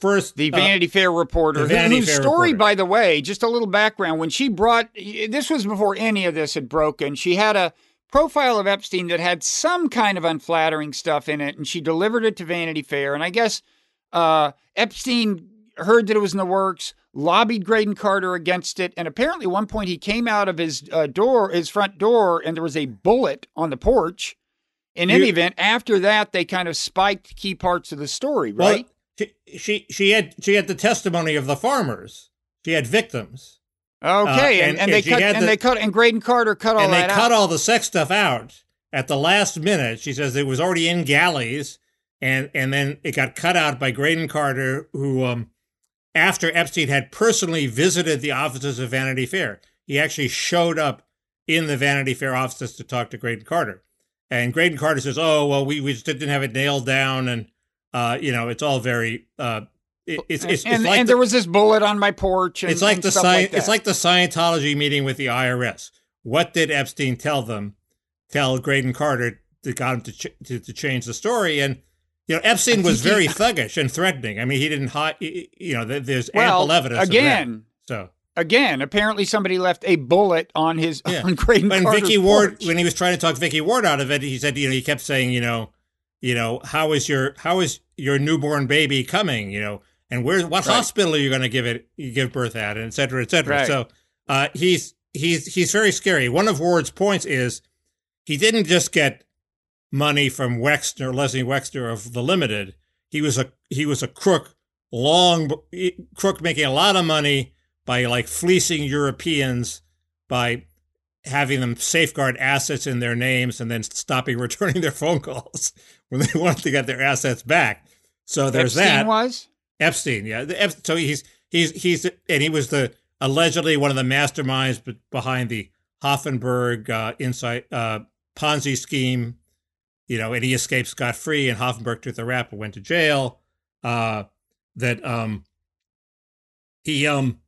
First, The uh, Vanity Fair reporter, the Vanity whose Fair story, reporter. by the way, just a little background. When she brought this was before any of this had broken. She had a profile of Epstein that had some kind of unflattering stuff in it, and she delivered it to Vanity Fair. And I guess uh, Epstein heard that it was in the works, lobbied Graydon Carter against it, and apparently at one point he came out of his uh, door, his front door, and there was a bullet on the porch. In any You- event, after that, they kind of spiked key parts of the story, well, right? she, she she had she had the testimony of the farmers. She had victims, Okay, Uh, and, and- and, they cut and the- they cut and Graydon Carter cut all and they cut out. all the sex stuff out at the last minute. She says it was already in galleys, and and then it got cut out by Graydon Carter, who um, after Epstein had personally visited the offices of Vanity Fair, he actually showed up in the Vanity Fair offices to talk to Graydon Carter. And Graydon Carter says, "Oh well, we, we just didn't have it nailed down, and uh, you know, it's all very uh, it, it's it's, and, it's like and the- there was this bullet on my porch. And, it's like the sci- like it's like the Scientology meeting with the IRS. What did Epstein tell them? Tell Graydon Carter that got him to, ch- to to change the story, and you know Epstein was very thuggish and threatening. I mean, he didn't hide. You know, there's well ample evidence of that. again. So Again, apparently somebody left a bullet on his Yeah. on Graydon when Carter's Vicky Ward, porch. when he was trying to talk Vicky Ward out of it, he said, you know, he kept saying, you know, you know, how is your how is your newborn baby coming? You know, and where what Right. hospital are you going to give it you give birth at, and et cetera, et cetera. Right. So uh, he's he's he's very scary. One of Ward's points is he didn't just get money from Wexner, Leslie Wexner of the Limited. He was a he was a crook, long crook making a lot of money by like fleecing Europeans by having them safeguard assets in their names and then stopping returning their phone calls when they wanted to get their assets back. So there's Epstein that. was Epstein, yeah. So he's he's he's and he was the allegedly one of the masterminds behind the Hoffenberg uh, inside uh, Ponzi scheme. You know, and he escaped scot free, and Hoffenberg took the rap and went to jail. Uh, that um, he um,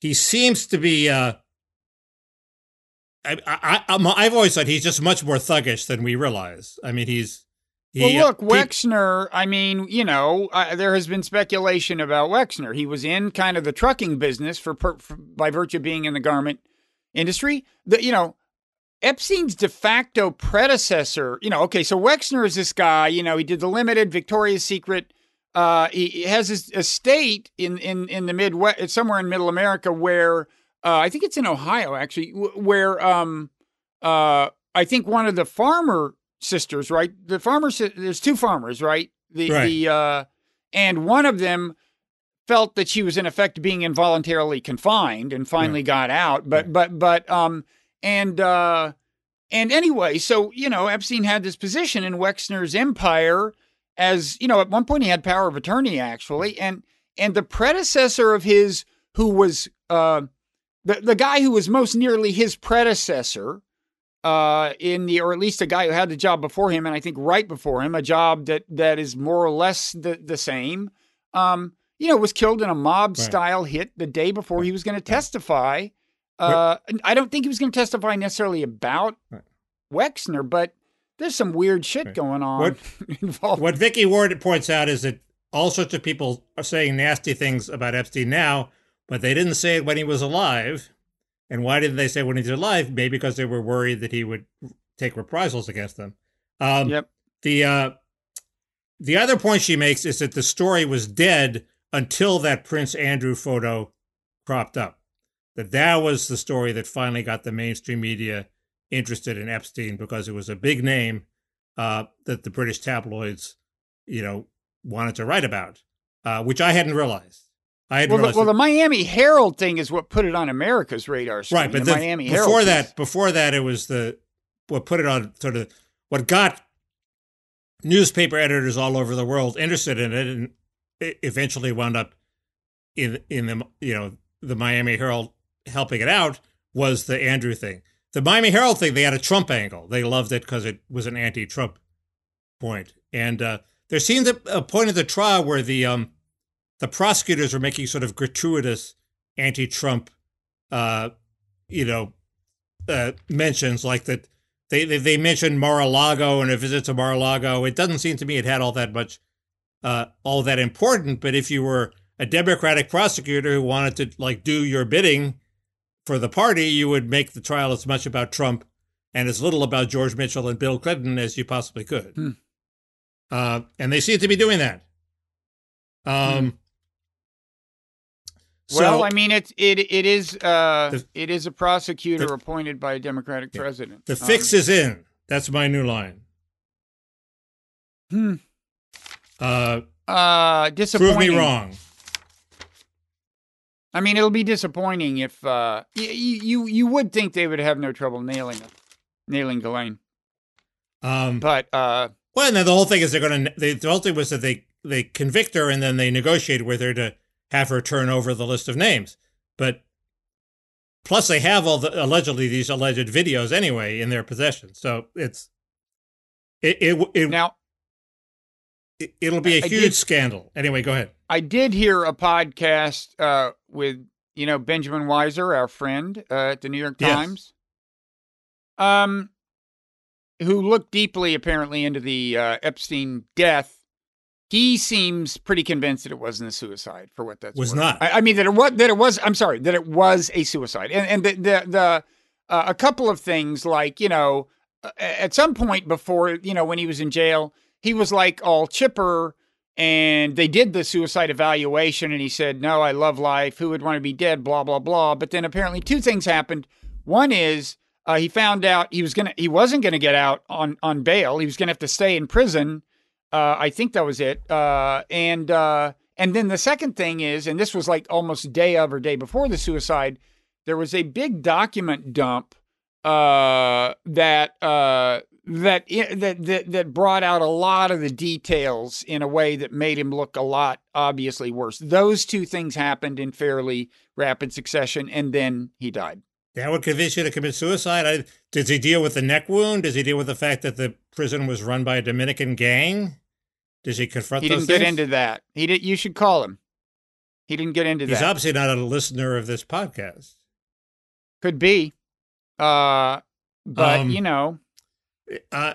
he seems to be. Uh, I, I, I, I've always thought he's just much more thuggish than we realize. I mean, he's. He, well, look, Wexner. I mean, you know, uh, there has been speculation about Wexner. He was in kind of the trucking business for, per, for by virtue of being in the garment industry. The you know, Epstein's de facto predecessor. You know, okay, so Wexner is this guy. You know, he did the limited Victoria's Secret. Uh, he, has his estate in in in the Midwest, somewhere in Middle America, where uh, I think it's in Ohio actually, where um uh I think one of the farmer sisters, right? The farmer, there's two farmers, right? The Right. the uh, and one of them felt that she was in effect being involuntarily confined and finally got out. But but but um and uh and anyway, so you know Epstein had this position in Wexner's empire as you know at one point he had power of attorney actually, and and the predecessor of his who was uh the the guy who was most nearly his predecessor uh, in the, or at least a guy who had the job before him, and I think right before him, a job that that is more or less the the same. Um, you know, was killed in a mob style hit the day before he was going to testify. Uh, I don't think he was going to testify necessarily about Right. Wexner, but there's some weird shit Right. going on What- involved. What Vicky Ward points out is that all sorts of people are saying nasty things about Epstein now, but they didn't say it when he was alive. And why didn't they say it when he's alive? Maybe because they were worried that he would take reprisals against them. Um, Yep. The uh, the other point she makes is that the story was dead until that Prince Andrew photo cropped up. That that was the story that finally got the mainstream media interested in Epstein because it was a big name uh, that the British tabloids, you know, wanted to write about, uh, which I hadn't realized. I hadn't Well, the, realized. well, that- the Miami Herald thing is what put it on America's radar screen. right, but the the- Miami before Herald that, piece. before that, it was the what put it on sort of what got newspaper editors all over the world interested in it, and it eventually wound up in in the you know the Miami Herald helping it out was the Andrew thing. The Miami Herald thing, they had a Trump angle. They loved it because it was an anti-Trump point. point, and uh, there seemed a, point of the trial where the um the prosecutors were making sort of gratuitous anti-Trump, uh, you know, uh, mentions like that. They, they they mentioned Mar-a-Lago and a visit to Mar-a-Lago. It doesn't seem to me it had all that much, uh, all that important. But if you were a Democratic prosecutor who wanted to like do your bidding for the party, you would make the trial as much about Trump and as little about George Mitchell and Bill Clinton as you possibly could. Hmm. Uh, and they seem to be doing that. Um. So, well, I mean, it's it it is uh The- it is a prosecutor the- appointed by a Democratic Yeah. president. the Um, fix is in. That's my new line. hmm, Uh, uh disappointing. prove me wrong. I mean, it'll be disappointing if uh you you you would think they would have no trouble nailing nailing Ghislaine, Um, but uh well, and then the whole thing is they're going to. The whole thing was that they they convict her and then they negotiate with her to have her turn over the list of names. But plus, they have all the allegedly these alleged videos anyway in their possession. So it's it it, it now it'll be a I huge did- scandal. Anyway, go ahead. I did hear a podcast uh with you know Benjamin Weiser, our friend uh, at the New York Yes. Times, um, who looked deeply apparently into the uh, Epstein death. He seems pretty convinced that it wasn't a suicide for what that's Was worth. not. I, I mean that it was that it was. I'm sorry that it was a suicide, and and the the, the uh, a couple of things like you know uh, at some point before you know when he was in jail, he was like all chipper, and they did the suicide evaluation, and he said, "No, I love life. Who would want to be dead?" Blah blah blah. But then apparently two things happened. One is uh, he found out he was gonna he wasn't gonna get out on on bail. He was gonna have to stay in prison. Uh, I think that was it. Uh, and uh, and then the second thing is, and this was like almost day of or day before the suicide, there was a big document dump uh, that uh, that that that that brought out a lot of the details in a way that made him look a lot obviously worse. Those two things happened in fairly rapid succession, and then he died. That would convince you to commit suicide. I, does he deal with the neck wound? Does he deal with the fact that the prison was run by a Dominican gang? Does he confront? He didn't things? get into that. He did. You should call him. He didn't get into He's that. He's obviously not a listener of this podcast. Could be. Uh, but Um, you know, Uh,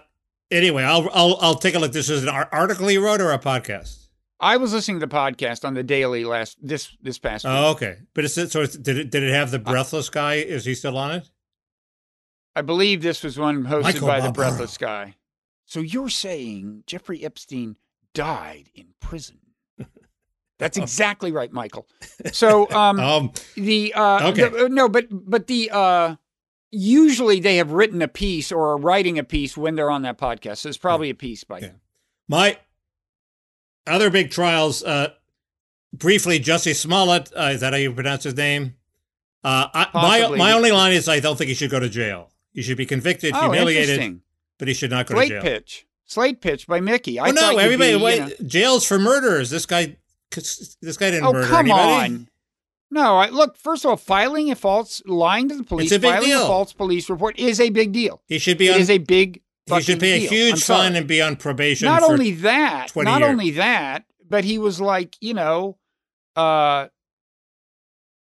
anyway, I'll I'll I'll take a look. This is an article he wrote or a podcast. I was listening to the podcast on the daily last this this past week. Oh, okay. But it's so it's, did it did it have the breathless guy? Is he still on it? I believe this was one hosted Michael by the Breathless guy. So you're saying Jeffrey Epstein died in prison? That's exactly right, Michael. So um, Um, the uh, Okay. the- no, but but the uh, usually they have written a piece or are writing a piece when they're on that podcast. So it's probably a piece by Yeah. my other big trials. Uh, briefly, Jussie Smollett. Uh, is that how you pronounce his name? Uh, I, my my only line is I don't think he should go to jail. He should be convicted, Oh, humiliated, but he should not go Slate to jail. pitch. Slate pitch by Mickey. I Oh no, everybody! be, wait, you know- jails for murderers. This guy, this guy didn't Oh, murder come anybody. on. No, I, look. First of all, filing a false, lying to the police, filing deal. a false police report is a big deal. He should be It on. is a big. he should pay a huge fine and be on probation. Not only that, not years. only that, but he was like, you know, uh,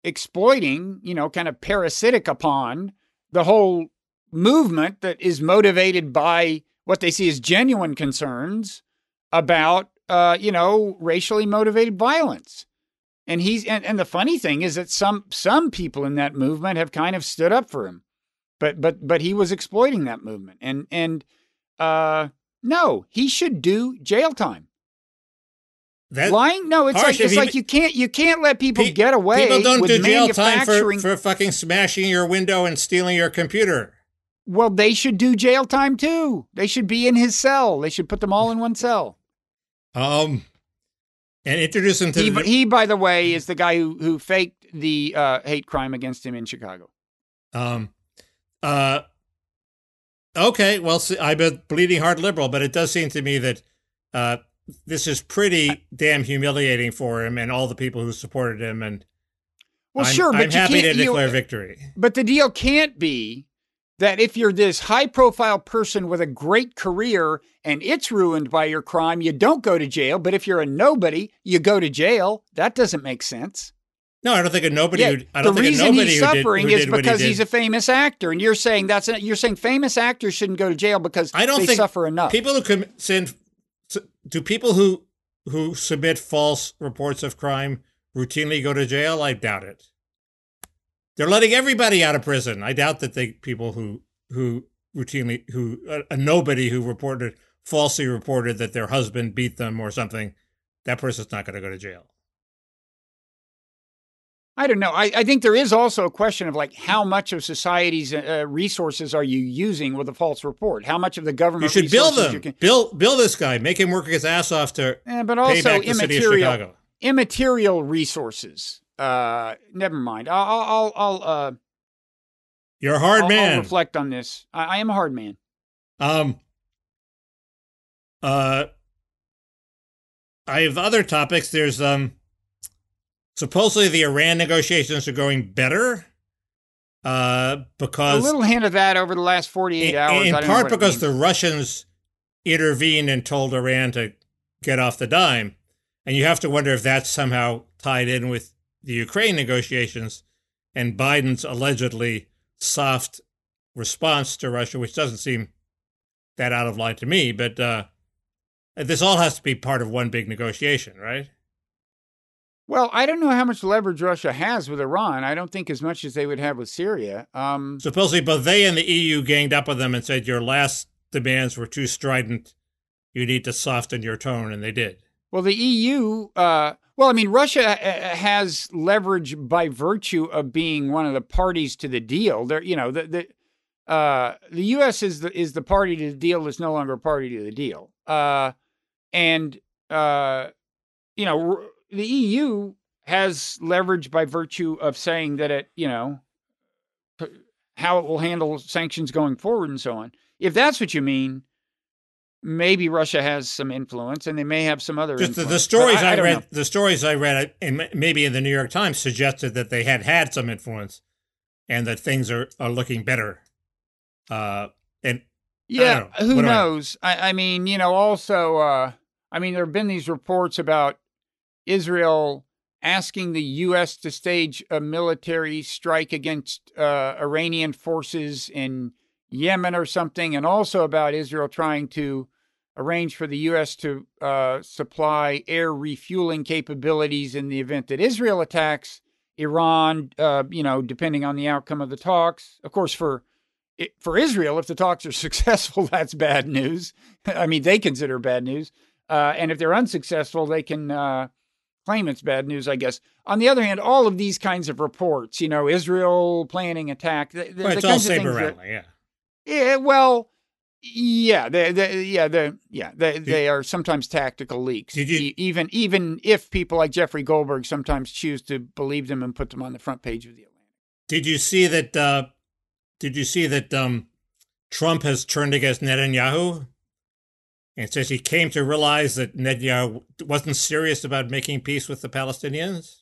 exploiting, you know, kind of parasitic upon the whole movement that is motivated by what they see as genuine concerns about, uh, you know, racially motivated violence. And he's and, and the funny thing is that some some people in that movement have kind of stood up for him, but but but he was exploiting that movement. And and uh, no, he should do jail time. that, Lying? No, it's Harsh, like it's you- like you can't you can't let people Pe- get away People don't with do jail time for, for fucking smashing your window and stealing your computer. well, they should do jail time too. They should be in his cell. They should put them all in one cell. Um, and introduce him to He, the, he, by the way, is the guy who who faked the uh, hate crime against him in Chicago. um, uh, okay. Well, see, I'm a bleeding heart liberal, but it does seem to me that uh, this is pretty damn humiliating for him and all the people who supported him. And Well, I'm, sure, but I'm happy to can't. you- declare victory. But the deal can't be that if you're this high profile person with a great career and it's ruined by your crime, you don't go to jail. But if you're a nobody, you go to jail. That doesn't make sense. No, I don't think a nobody. Yeah, who, I the don't think a reason nobody he's suffering is did he because did- he's a famous actor, and you're saying that's a, you're saying famous actors shouldn't go to jail because I don't they think suffer enough. People who com- send do people who who submit false reports of crime routinely go to jail? I doubt it. They're letting everybody out of prison. I doubt that they people who who routinely who a, a nobody who reported falsely reported that their husband beat them or something. That person's not going to go to jail. I don't know. I, I think there is also a question of like how much of society's uh, resources are you using with a false report? How much of the government You should bill resources them. you can- Bill bill this guy. Make him work his ass off to Eh, but pay also back the city of immaterial Chicago. immaterial resources. Uh, never mind. I'll I'll I'll, I'll uh You're a hard I'll, man. I'll reflect on this. I, I am a hard man. Um. Uh. I have other topics. There's um. Supposedly the Iran negotiations are going better. Uh, because A little hint of that over the last forty eight in, hours. in part because the Russians intervened and told Iran to get off the dime, and you have to wonder if that's somehow tied in with the Ukraine negotiations and Biden's allegedly soft response to Russia, which doesn't seem that out of line to me. But uh, this all has to be part of one big negotiation, right? Well, I don't know how much leverage Russia has with Iran. I don't think as much as they would have with Syria. Um, Supposedly, both they and the EU ganged up on them and said your last demands were too strident. You need to soften your tone, and they did. Well, the EU. Uh, well, I mean, Russia uh, has leverage by virtue of being one of the parties to the deal. There, you know, the the uh, the U.S. is the is the party to the deal that's no longer a party to the deal. Uh, and uh, you know, the EU has leverage by virtue of saying that it, you know, how it will handle sanctions going forward and so on. If that's what you mean, maybe Russia has some influence, and they may have some other. Just the, the stories I, I, I read, know. the stories I read, and maybe in the New York Times, suggested that they had had some influence, and that things are are looking better. Uh, and Yeah, know. who What do I know? knows? I, I mean, you know, also, uh, I mean, there have been these reports about Israel asking the U.S. to stage a military strike against uh, Iranian forces in Yemen or something, and also about Israel trying to arrange for the U.S. to uh, supply air refueling capabilities in the event that Israel attacks Iran, uh, you know, depending on the outcome of the talks. Of course, for for Israel, if the talks are successful, that's bad news. I mean, they consider bad news. Uh, and if they're unsuccessful, they can uh, claim it's bad news, I guess. On the other hand, all of these kinds of reports, you know, Israel planning attack, the, the, well, the it's all kinds of saber rattling. Yeah. Yeah, well, yeah, they, they, yeah, they, yeah, they, they are sometimes tactical leaks. Did you- E- even even if people like Jeffrey Goldberg sometimes choose to believe them and put them on the front page of the Atlantic. Did you see that? Uh, did you see that um, Trump has turned against Netanyahu and says he came to realize that Netanyahu wasn't serious about making peace with the Palestinians?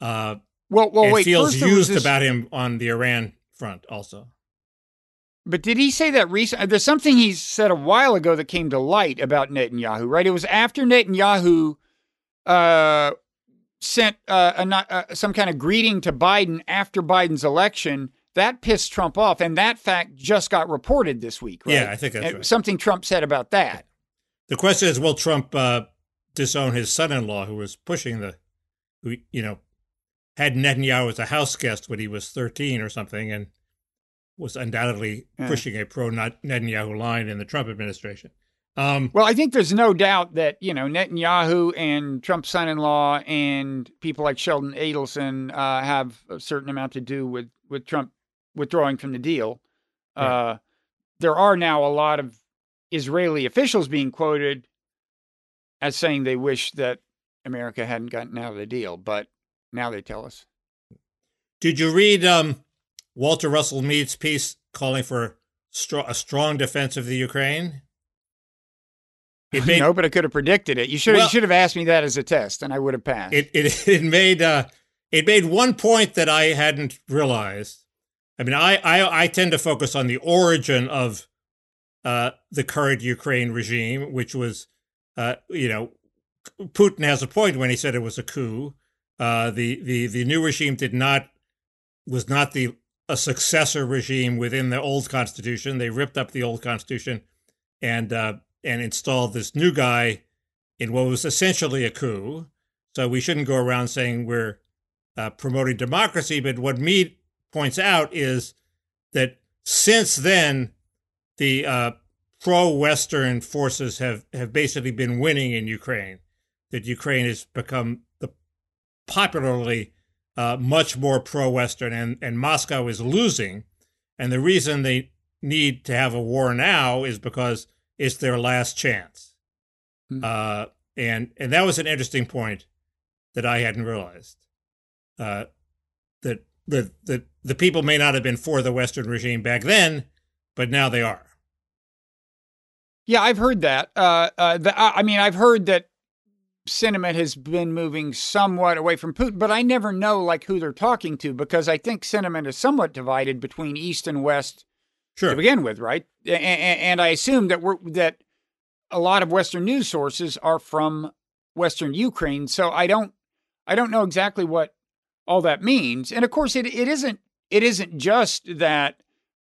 Uh, Well, well, wait. feels first there was used this- about him on the Iran front also. But did he say that recent? There's something he said a while ago that came to light about Netanyahu, right? It was after Netanyahu uh, sent uh, a, uh, some kind of greeting to Biden after Biden's election. That pissed Trump off, and that fact just got reported this week. Right? Yeah, I think that's Uh, right. Something Trump said about that. The question is, will Trump uh, disown his son-in-law, who was pushing the, who you know, had Netanyahu as a house guest when he was thirteen or something, and was undoubtedly Yeah. pushing a pro-Netanyahu line in the Trump administration. Um, Well, I think there's no doubt that you know Netanyahu and Trump's son-in-law and people like Sheldon Adelson uh, have a certain amount to do with with Trump withdrawing from the deal. Right. Uh, there are now a lot of Israeli officials being quoted as saying they wish that America hadn't gotten out of the deal, but now they tell us. did you read um, Walter Russell Mead's piece calling for stro- a strong defense of the Ukraine? It made no, but I could have predicted it. You should Well- you should have asked me that as a test, and I would have passed. it it it made uh it made one point that I hadn't realized. I mean, I I, I tend to focus on the origin of uh, the current Ukraine regime, which was, uh, you know, Putin has a point when he said it was a coup. Uh, the the the new regime did not was not the a successor regime within the old constitution. They ripped up the old constitution and uh, and installed this new guy in what was essentially a coup. So we shouldn't go around saying we're uh, promoting democracy. But what Mead points out is that since then, the uh, pro-Western forces have, have basically been winning in Ukraine. That Ukraine has become the popularly uh, much more pro-Western, and, and Moscow is losing. And the reason they need to have a war now is because it's their last chance. Hmm. Uh, and and that was an interesting point that I hadn't realized. Uh, that the, the the people may not have been for the Western regime back then, but now they are. Yeah, I've heard that. Uh, uh, the, I I mean, I've heard that sentiment has been moving somewhat away from Putin, but I never know like who they're talking to because I think sentiment is somewhat divided between East and West Sure. to begin with, right? And, and I assume that we're that a lot of Western news sources are from Western Ukraine, so I don't I don't know exactly what all that means. And of course, it it isn't it isn't just that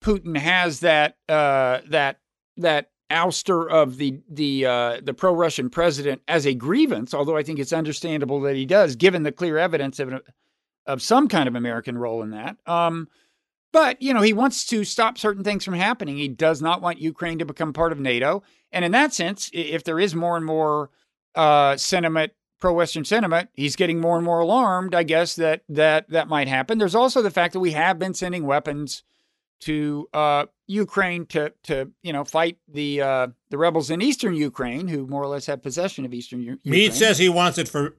Putin has that uh, that that ouster of the the uh, the pro Russian president as a grievance. Although I think it's understandable that he does, given the clear evidence of of some kind of American role in that. Um, but, you know, he wants to stop certain things from happening. He does not want Ukraine to become part of NATO. And in that sense, if there is more and more uh, sentiment, pro Western sentiment, he's getting more and more alarmed, I guess, that, that that might happen. There's also the fact that we have been sending weapons to uh, Ukraine to, to, you know, fight the uh, the rebels in eastern Ukraine who more or less have possession of eastern U- Ukraine. Mead says he wants it for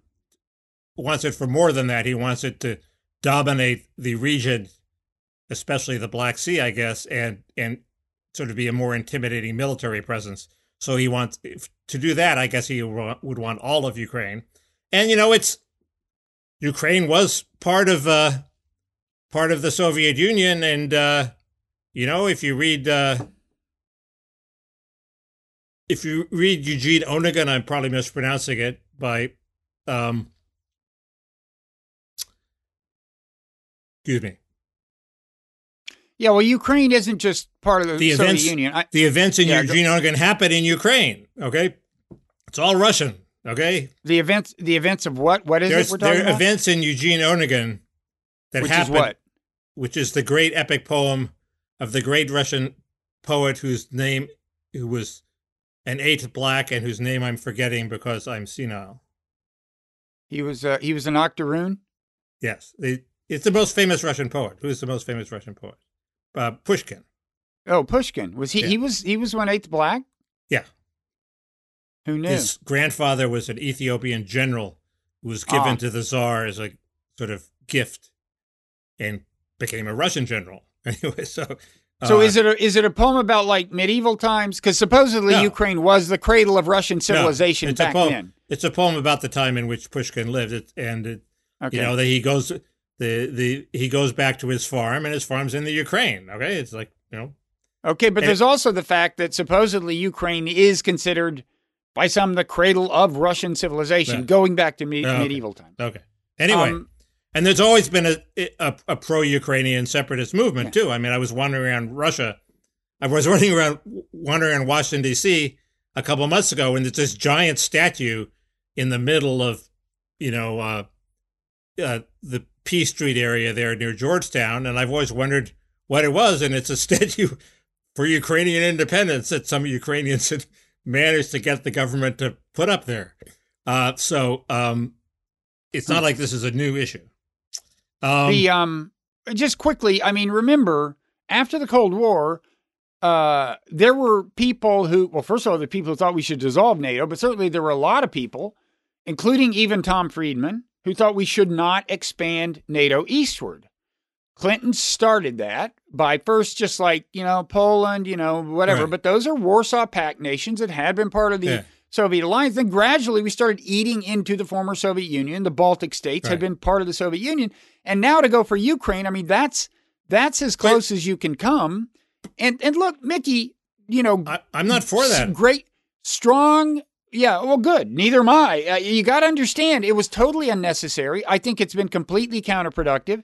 wants it for more than that. He wants it to dominate the region especially the Black Sea, I guess, and and sort of be a more intimidating military presence. So he wants to do that. I guess he would want all of Ukraine, and you know, it's Ukraine was part of uh, part of the Soviet Union, and uh, you know, if you read uh, if you read Eugene Onegin, I'm probably mispronouncing it by um, excuse me. Yeah, well, Ukraine isn't just part of the, the Soviet events, Union. I, the events in yeah, Eugene Onegin happen in Ukraine. Okay, it's all Russian. Okay, the events, the events of what? What is There's, it we're talking there are about? events in Eugene Onegin that Which happened, is what? which is the great epic poem of the great Russian poet whose name, who was an eighth black and whose name I'm forgetting because I'm senile. He was uh, he was an octoroon. Yes, it's the most famous Russian poet. Who is the most famous Russian poet? Uh, Pushkin. Oh, Pushkin was he? Yeah. He was he was one eighth black. Yeah, Who knew? his grandfather was an Ethiopian general who was given Ah. to the Tsar as a sort of gift, and became a Russian general. Anyway, so so uh, is it a, is it a poem about like medieval times? Because supposedly No. Ukraine was the cradle of Russian no, civilization it's back a poem, then. It's a poem about the time in which Pushkin lived, it, and it, Okay. you know that he goes the the he goes back to his farm, and his farm's in the Ukraine. Okay, it's like you know Okay, but And- there's also the fact that supposedly Ukraine is considered by some the cradle of Russian civilization, Yeah. going back to me- Oh, okay. medieval times. okay. Anyway, Um, And there's always been a a, a pro-Ukrainian separatist movement too. I mean, I was wandering around Russia. I was running around wandering around Washington D.C. a couple of months ago, and there's this giant statue in the middle of, you know, uh, uh, the P Street area there near Georgetown, and I've always wondered what it was. And it's a statue for Ukrainian independence that some Ukrainians had managed to get the government to put up there. Uh, so um, it's not like this is a new issue. Um, the um, just quickly, I mean, remember after the Cold War, uh, there were people who, well, first of all, the people who thought we should dissolve NATO, but certainly there were a lot of people, including even Tom Friedman, who thought we should not expand NATO eastward. Clinton started that by first just like, you know, Poland, you know, whatever, Right. but those are Warsaw Pact nations that had been part of the Yeah. Soviet alliance. Then gradually we started eating into the former Soviet Union. The Baltic states had been part of the Soviet Union. And now to go for Ukraine, I mean, that's that's as close as you can come. And and look, Mickey, you know, I, I'm not for that. Great, strong. Yeah, well, good. Neither am I. Uh, you got to understand, it was totally unnecessary. I think it's been completely counterproductive.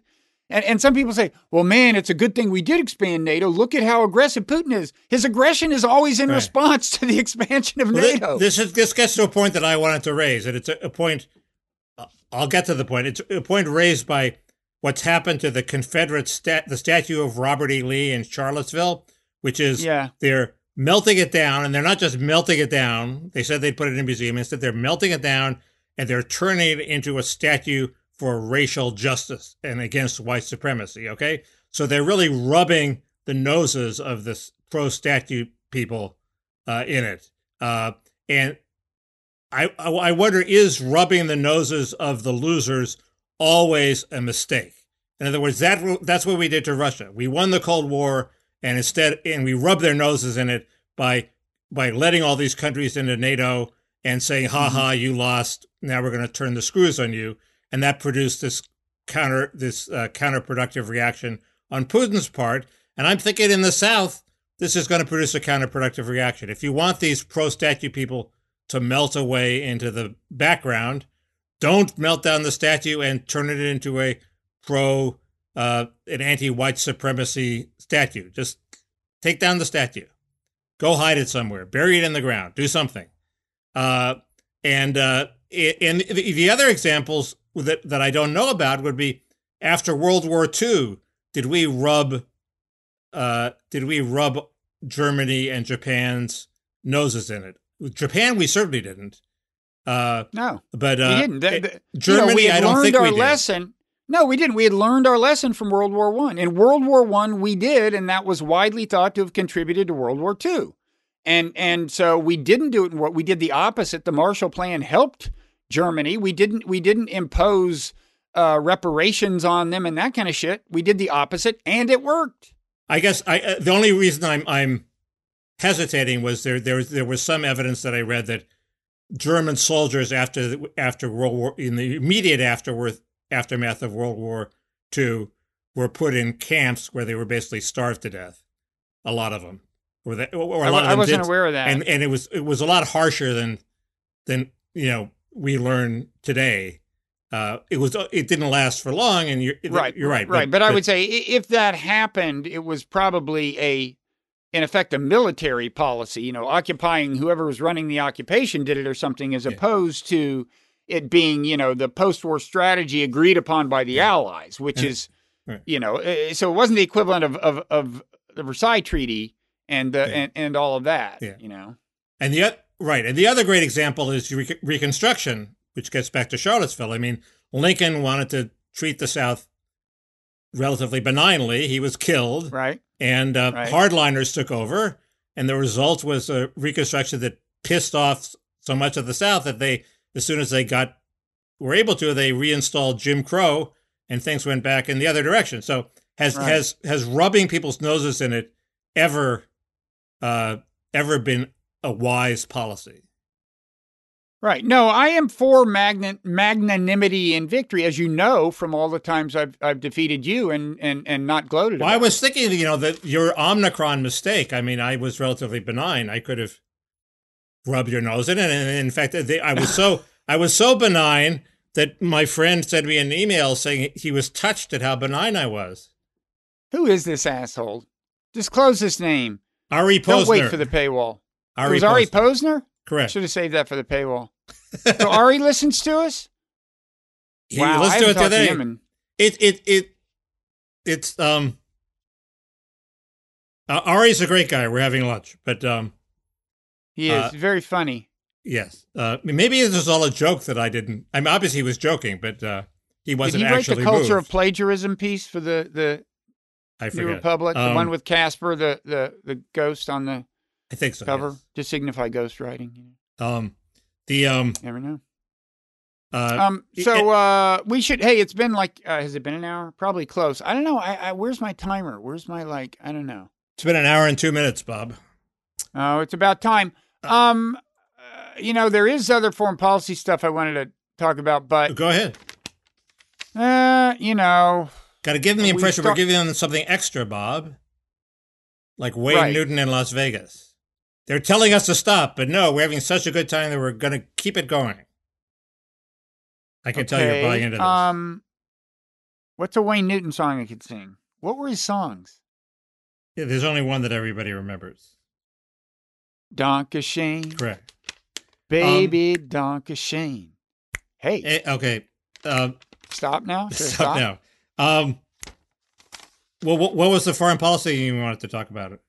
And, and some people say, well, man, it's a good thing we did expand NATO. Look at how aggressive Putin is. His aggression is always in Right. response to the expansion of Well, NATO. This is this gets to a point that I wanted to raise, and it's a, a point. uh, I'll get to the point. It's a point raised by what's happened to the Confederate stat, the statue of Robert E. Lee in Charlottesville, which is Yeah. they're melting it down, and they're not just melting it down. They said they'd put it in a museum. Instead, they're melting it down and they're turning it into a statue for racial justice and against white supremacy. Okay, so they're really rubbing the noses of this pro statue people uh, in it, uh, and I I I wonder is rubbing the noses of the losers always a mistake? In other words, that that's what we did to Russia. We won the Cold War, and instead, and we rubbed their noses in it by by letting all these countries into NATO and saying, "Ha ha, you lost. Now we're going to turn the screws on you," and that produced this counter this uh, counterproductive reaction on Putin's part. And I'm thinking in the South, this is going to produce a counterproductive reaction. If you want these pro statue people to melt away into the background, don't melt down the statue and turn it into a pro uh, an anti-white supremacy statue. Just take down the statue, go hide it somewhere, bury it in the ground, do something. Uh, and uh, and the, the other examples that that I don't know about would be after World War II. Did we rub? Uh, did we rub Germany and Japan's noses in it? Japan, we certainly didn't. Uh, no, but we uh, didn't. The- the- you Germany, know, we I don't learned think our we did. lesson. No, we didn't. We had learned our lesson from World War One. In World War One, we did, and that was widely thought to have contributed to World War Two. And and so we didn't do it in what we did the opposite. The Marshall Plan helped Germany. We didn't we didn't impose uh, reparations on them and that kind of shit. We did the opposite, and it worked. I guess I uh, the only reason I'm I'm hesitating was there there was there was some evidence that I read that German soldiers after after World War in the immediate afterworth aftermath of World War II were put in camps where they were basically starved to death. A lot of them, or, that, or a lot I, of them I wasn't did, aware of that. and and it was it was a lot harsher than than you know we learn today. Uh, it was it didn't last for long, and you're right, You're right, right. But, but I would say if that happened, it was probably a in effect a military policy. You know, occupying whoever was running the occupation did it or something, as Yeah. opposed to it being you know the post-war strategy agreed upon by the Yeah. Allies, which Yeah. is Right. you know, so it wasn't the equivalent of of, of the Versailles Treaty and the and, and all of that. Yeah. You know, And the oth- right, and the other great example is Re- Reconstruction, which gets back to Charlottesville. I mean, Lincoln wanted to treat the South relatively benignly. He was killed, right? and uh, Right. hardliners took over, and the result was a Reconstruction that pissed off so much of the South that they, as soon as they got were able to, they reinstalled Jim Crow, and things went back in the other direction. So has Right. has has rubbing people's noses in it ever uh, ever been a wise policy? Right. No, I am for magna- magnanimity and victory, as you know from all the times I've I've defeated you and and and not gloated. Well, I was thinking, you know, that your Omnicron mistake. I mean, I was relatively benign. I could have rubbed your nose in it, and in fact, uh, they, I was so I was so benign that my friend sent me an email saying he was touched at how benign I was. Who is this asshole? Disclose his name. Ari Posner. Don't wait for the paywall. Ari it was Ari Posner. Posner. Correct. Should have saved that for the paywall. So Ari listens to us. He, wow, let's I do it talked to today. him It it it it's um. Uh, Ari's a great guy. We're having lunch, but um, he is Uh, very funny. yes. Uh, maybe this is all a joke that I didn't. I mean, obviously he was joking, but uh, he wasn't Did he write the culture moved. of plagiarism piece for the the I New. Republic, the Um, one with Casper, the the the ghost on the I think so. cover yes. to signify ghost writing? Um, the um, never know. uh, Um. it- So uh, we should. Hey, it's been like. Uh, has it been an hour? Probably close. I don't know. I, I. Where's my timer? Where's my like? I don't know. it's been an hour and two minutes, Bob. Oh, it's about time. Um. uh, you know, there is other foreign policy stuff I wanted to talk about, but Go ahead. uh, you know, Got to give them the We impression start- we're giving them something extra, Bob. Like Wayne Right. Newton in Las Vegas. They're telling us to stop, but no, we're having such a good time that we're going to keep it going. I can tell you're okay, buying into this. Um, what's a Wayne Newton song I could sing? What were his songs? Yeah, there's only one that everybody remembers. Danke Schoen, Correct. baby Danke Schoen. Hey, Eh, okay. Um, stop now. I stop now. Um, well, what, what was the foreign policy you wanted to talk about? It.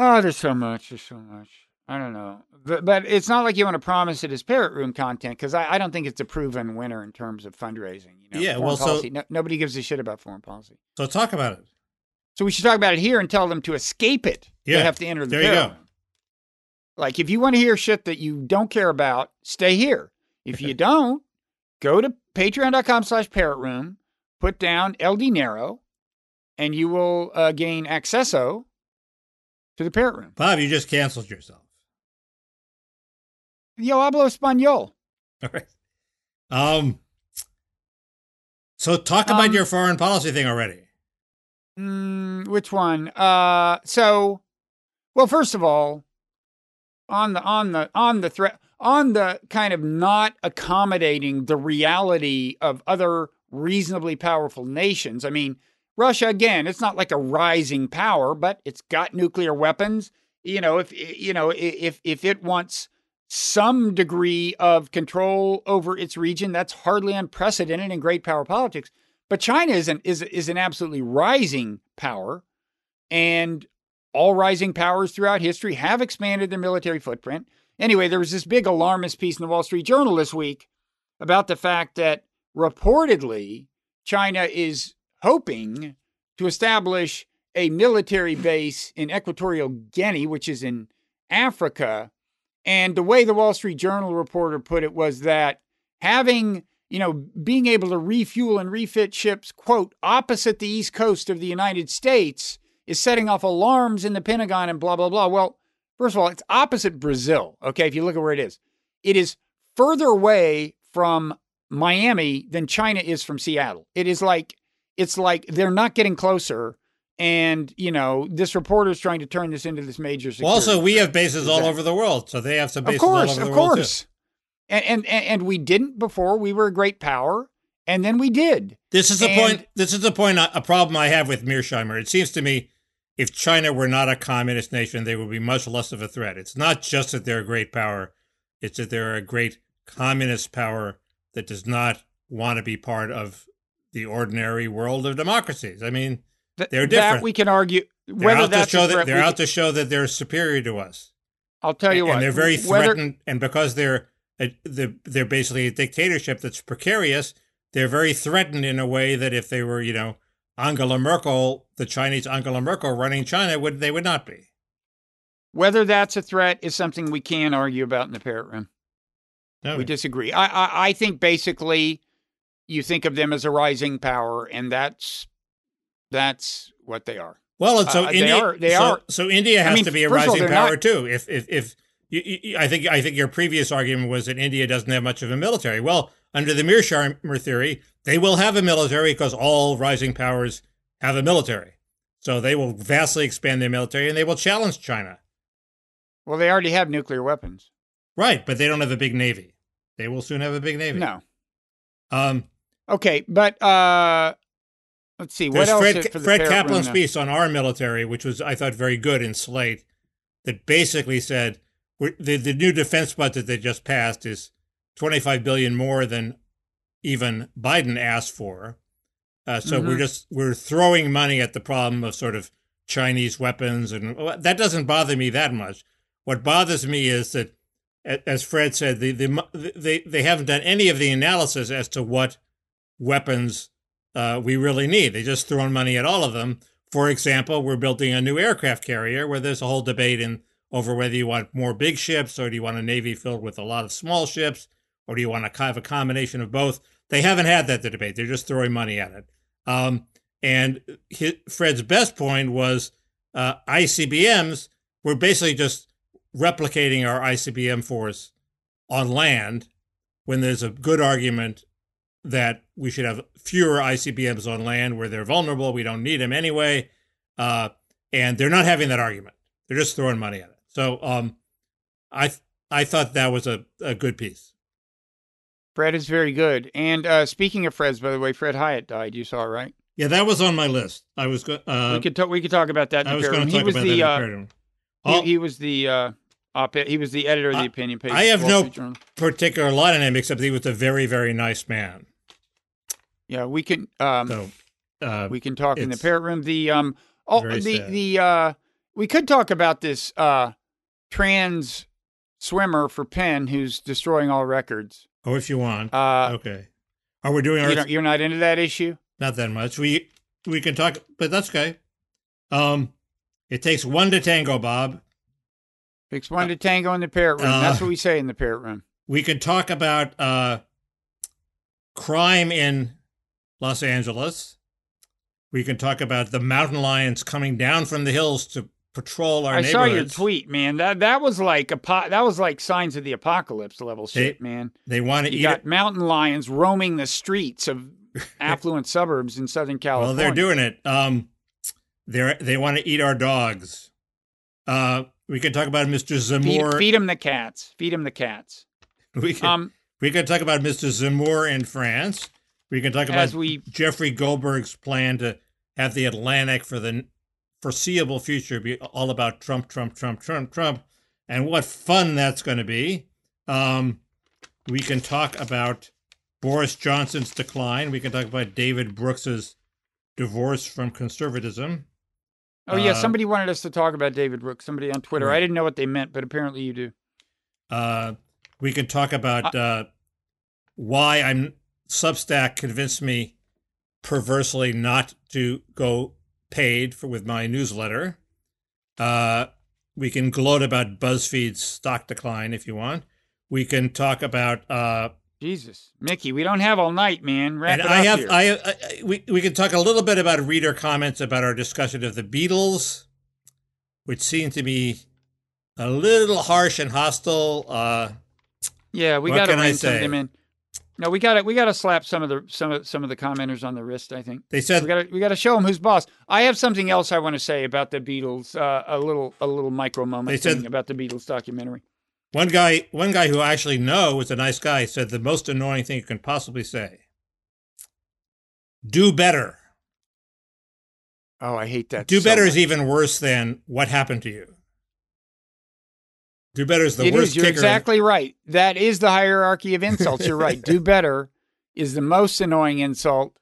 Oh, there's so much. There's so much. I don't know. But, but it's not like you want to promise it as parrot room content because I, I don't think it's a proven winner in terms of fundraising. You know, Yeah, well, so- no, nobody gives a shit about foreign policy. So talk about it. So we should talk about it here and tell them to escape it. Yeah, They have to enter the there you parrot go. room. Like if you want to hear shit that you don't care about, stay here. If you don't, go to patreon.com slash parrot room, put down El Dinero, and you will uh, gain accesso to the parrot room. Bob, you just canceled yourself. Yo hablo español. All right. Um. So talk about Um, your foreign policy thing already. Mm, which one? Uh, so, well, first of all, on the on the on the threat on the kind of not accommodating the reality of other reasonably powerful nations. I mean, Russia again, it's not like a rising power, but it's got nuclear weapons. You know, if you know if if it wants some degree of control over its region, that's hardly unprecedented in great power politics. But China is an is is an absolutely rising power, and all rising powers throughout history have expanded their military footprint. Anyway, there was this big alarmist piece in the Wall Street Journal this week about the fact that reportedly China is hoping to establish a military base in Equatorial Guinea, which is in Africa. And the way the Wall Street Journal reporter put it was that having you know, being able to refuel and refit ships, quote, opposite the east coast of the United States is setting off alarms in the Pentagon and blah, blah, blah. Well, first of all, it's opposite Brazil. Okay. If you look at where it is, it is further away from Miami than China is from Seattle. It is like, it's like they're not getting closer. And, you know, this reporter is trying to turn this into this major well, Also, we have bases all over the world. So they have some bases course, all over the world. of world. Of course. And, and, and we didn't before. We were a great power and then we did. This is the And- point. This is the point. Uh, a problem I have with Mearsheimer. It seems to me, if China were not a communist nation, they would be much less of a threat. It's not just that they're a great power; it's that they're a great communist power that does not want to be part of the ordinary world of democracies. I mean, Th- They're That different. we can argue they're whether out to show that they're out to show that they're superior to us. I'll tell you and what. And they're very whether- threatened, and because they're a, the, they're basically a dictatorship that's precarious. They're very threatened in a way that if they were, you know, Angela Merkel, the Chinese Angela Merkel running China, would they would not be. Whether that's a threat is something we can argue about in the parrot room. No, We disagree. I, I I think basically you think of them as a rising power, and that's that's what they are. well, and so uh, they India, are- they so, are- so India I has mean, to be a of all, rising power not- too. If if if you, you, I think I think your previous argument was that India doesn't have much of a military. Well, under the Mearsheimer theory, they will have a military because all rising powers have a military. So they will vastly expand their military and they will challenge China. Well, they already have nuclear weapons. Right, but they don't have a big navy. They will soon have a big navy. No. Um, Okay, but uh let's see what there's else Fred, for the Fred Kaplan's piece on our military, which was I thought very good in Slate, that basically said we're, the the new defense budget that just passed is 25 billion more than even Biden asked for. Uh, so we're Mhm. just we're throwing money at the problem of sort of Chinese weapons, and well, that doesn't bother me that much. What bothers me is that, as Fred said, the, the they they haven't done any of the analysis as to what weapons uh, we really need. They just thrown money at all of them. For example, we're building a new aircraft carrier where there's a whole debate in over whether you want more big ships or do you want a navy filled with a lot of small ships or do you want to of a combination of both. They haven't had that debate. They're just throwing money at it. Um, and his, Fred's best point was uh, ICBMs. We're basically just replicating our ICBM force on land when there's a good argument that we should have fewer ICBMs on land where they're vulnerable. We don't need them anyway. Uh, and they're not having that argument. They're just throwing money at it. So um, I I thought that was a, a good piece. Fred is very good. And uh speaking of Fred's, by the way, Fred Hiatt died. You saw, right? Yeah, that was on my list. I was go- uh, we could talk. We could talk about that. In I was going to He talk was about the. that. Uh, in the room. he, he was the uh, op-ed. He was the editor of the opinion page. I have no particular line on him except that he was a very very nice man. Yeah, we can. Um, So uh, we can talk in the parrot room. The um. Oh, the sad. the uh. We could talk about this uh, trans swimmer for Penn who's destroying all records. Oh, if you want, Uh, okay. Are we doing you our don't, you're not into that issue. Not that much. We we can talk, but that's okay. Um, it takes one to tango, Bob. Takes one to tango in the parrot room. That's uh, what we say in the parrot room. We could talk about uh, crime in Los Angeles. We can talk about the mountain lions coming down from the hills to patrol our I saw your tweet, man. That that was like a that was like signs of the apocalypse level shit, They- man. They want to You eat got it. mountain lions roaming the streets of affluent suburbs in Southern California. Well, they're doing it. Um, they they want to eat our dogs. Uh, we can talk about Mr. feed, feed him the cats. Feed them the cats. we can Um, we can talk about Mr. Zemmour in France. We can talk about we Jeffrey Goldberg's plan to have the Atlantic for the foreseeable future be all about Trump, Trump, Trump, Trump, Trump, and what fun that's going to be. Um, we can talk about Boris Johnson's decline. We can talk about David Brooks's divorce from conservatism. oh yeah, uh, somebody wanted us to talk about David Brooks. Somebody on Twitter. I didn't know what they meant, but apparently you do. Uh, we can talk about uh, why I'm Substack convinced me perversely not to go paid for with my newsletter. Uh, we can gloat about BuzzFeed's stock decline if you want. We can talk about uh, Jesus, Mickey, we don't have all night, man. Wrap and I have. I, I, we we can talk a little bit about reader comments about our discussion of the Beatles, which seemed to be a little harsh and hostile. Uh, yeah, we got to I some of them in. No, we got to we got to slap some of the some of some of the commenters on the wrist. I think they said we got to we got to show them who's boss. I have something else I want to say about the Beatles. Uh, a little a little micro moment They said- about the Beatles documentary. one guy, one guy who I actually know was a nice guy, said the most annoying thing you can possibly say: "Do better." Oh, I hate that. Do so better much. is even worse than what happened to you. Do better is the It worst is, You're kicker. exactly right. That is the hierarchy of insults. You're right. Do better is the most annoying insult.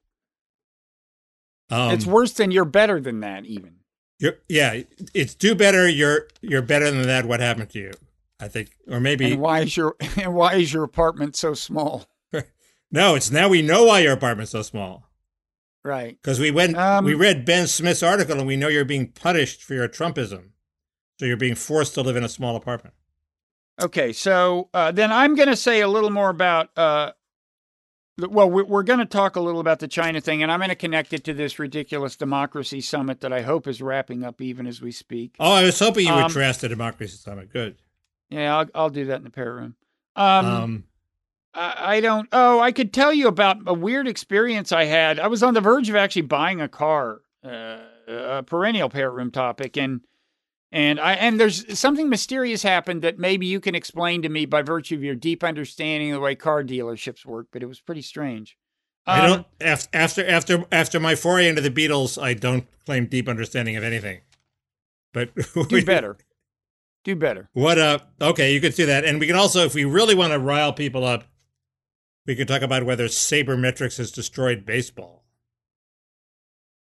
Um, it's worse than you're better than that, even. You're, yeah, it's do better. You're you're better than that. What happened to you? I think, or maybe And why is your and why is your apartment so small? no. It's now we know why your apartment's so small Right. because we went Um, we read Ben Smith's article and we know you're being punished for your Trumpism, so you're being forced to live in a small apartment. Okay. So uh, then I'm going to say a little more about. Uh, well, we're, we're going to talk a little about the China thing, and I'm going to connect it to this ridiculous democracy summit that I hope is wrapping up even as we speak. Oh, I was hoping you would Um, trash the democracy summit. Good. Yeah, I'll, I'll do that in the parrot room. Um, Um, I I don't. Oh, I could tell you about a weird experience I had. I was on the verge of actually buying a car, uh, a perennial parrot room topic, and and I and there's something mysterious happened that maybe you can explain to me by virtue of your deep understanding of the way car dealerships work. But it was pretty strange. I Um, don't af- after after after my foray into the Beatles. I don't claim deep understanding of anything. But do better. Do better. What uh okay, you could do that. And we can also, if we really want to rile people up, we could talk about whether sabermetrics has destroyed baseball.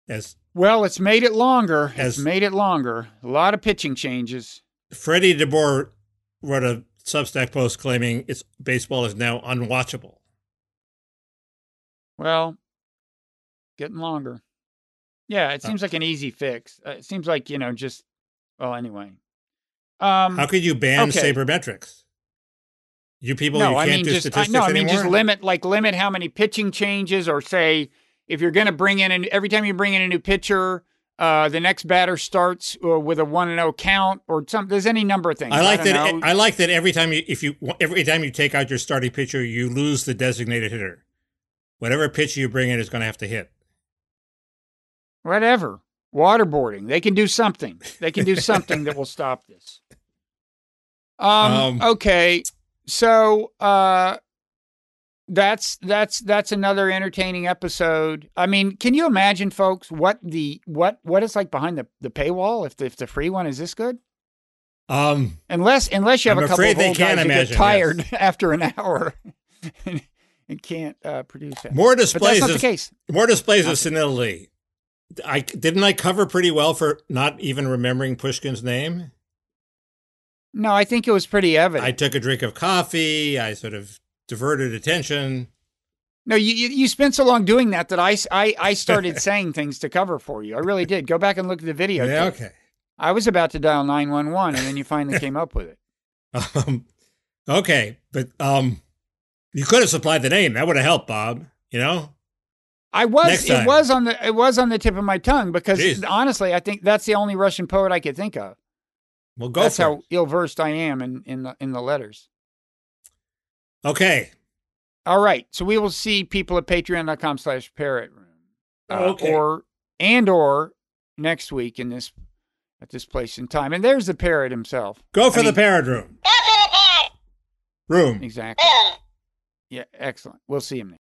As Well, it's made it longer. As- it's made it longer. A lot of pitching changes. Freddie DeBoer wrote a Substack post claiming it's baseball is now unwatchable. Well, getting longer. Yeah, it Uh, seems like an easy fix. Uh, it seems like you know just well anyway. Um, How could you ban okay. sabermetrics? You people, no, you can't mean do just I, statistics no, I mean anymore. just limit like limit how many pitching changes, or say if you're going to bring in an, every time you bring in a new pitcher, uh, the next batter starts uh, with a one and zero count, or some. There's any number of things. I like don't that. know. I like that every time you, if you, every time you take out your starting pitcher, you lose the designated hitter. Whatever pitcher you bring in is going to have to hit. Whatever. Waterboarding. They can do something. They can do something that will stop this. Um, Um, okay. So uh that's that's that's another entertaining episode. I mean, can you imagine folks what the what what it's like behind the, the paywall if the, if the free one is this good? Um, Unless unless you have I'm a couple of they old guys who get imagine, tired after an hour and, and can't uh, produce that. more but that's displays not the case. more displays of senility. I didn't I cover pretty well for not even remembering Pushkin's name. No, I think it was pretty evident. I took a drink of coffee. I sort of diverted attention. No, you, you you spent so long doing that that I, I, I started saying things to cover for you. I really did. Go back and look at the video. Yeah, okay. I was about to dial 911 and then you finally came up with it. Um, okay, but um, you could have supplied the name. That would have helped, Bob. You know. I was it was on the it was on the tip of my tongue because Jeez. honestly, I think that's the only Russian poet I could think of. Well, go that's how ill versed I am in in the in the letters. Okay. All right, so we will see people at patreon.com slash parrot room. Uh, Okay. Or and or next week in this at this place in time. And there's the parrot himself. Go for I the mean- parrot room. Room. Exactly. Yeah, excellent. We'll see him there.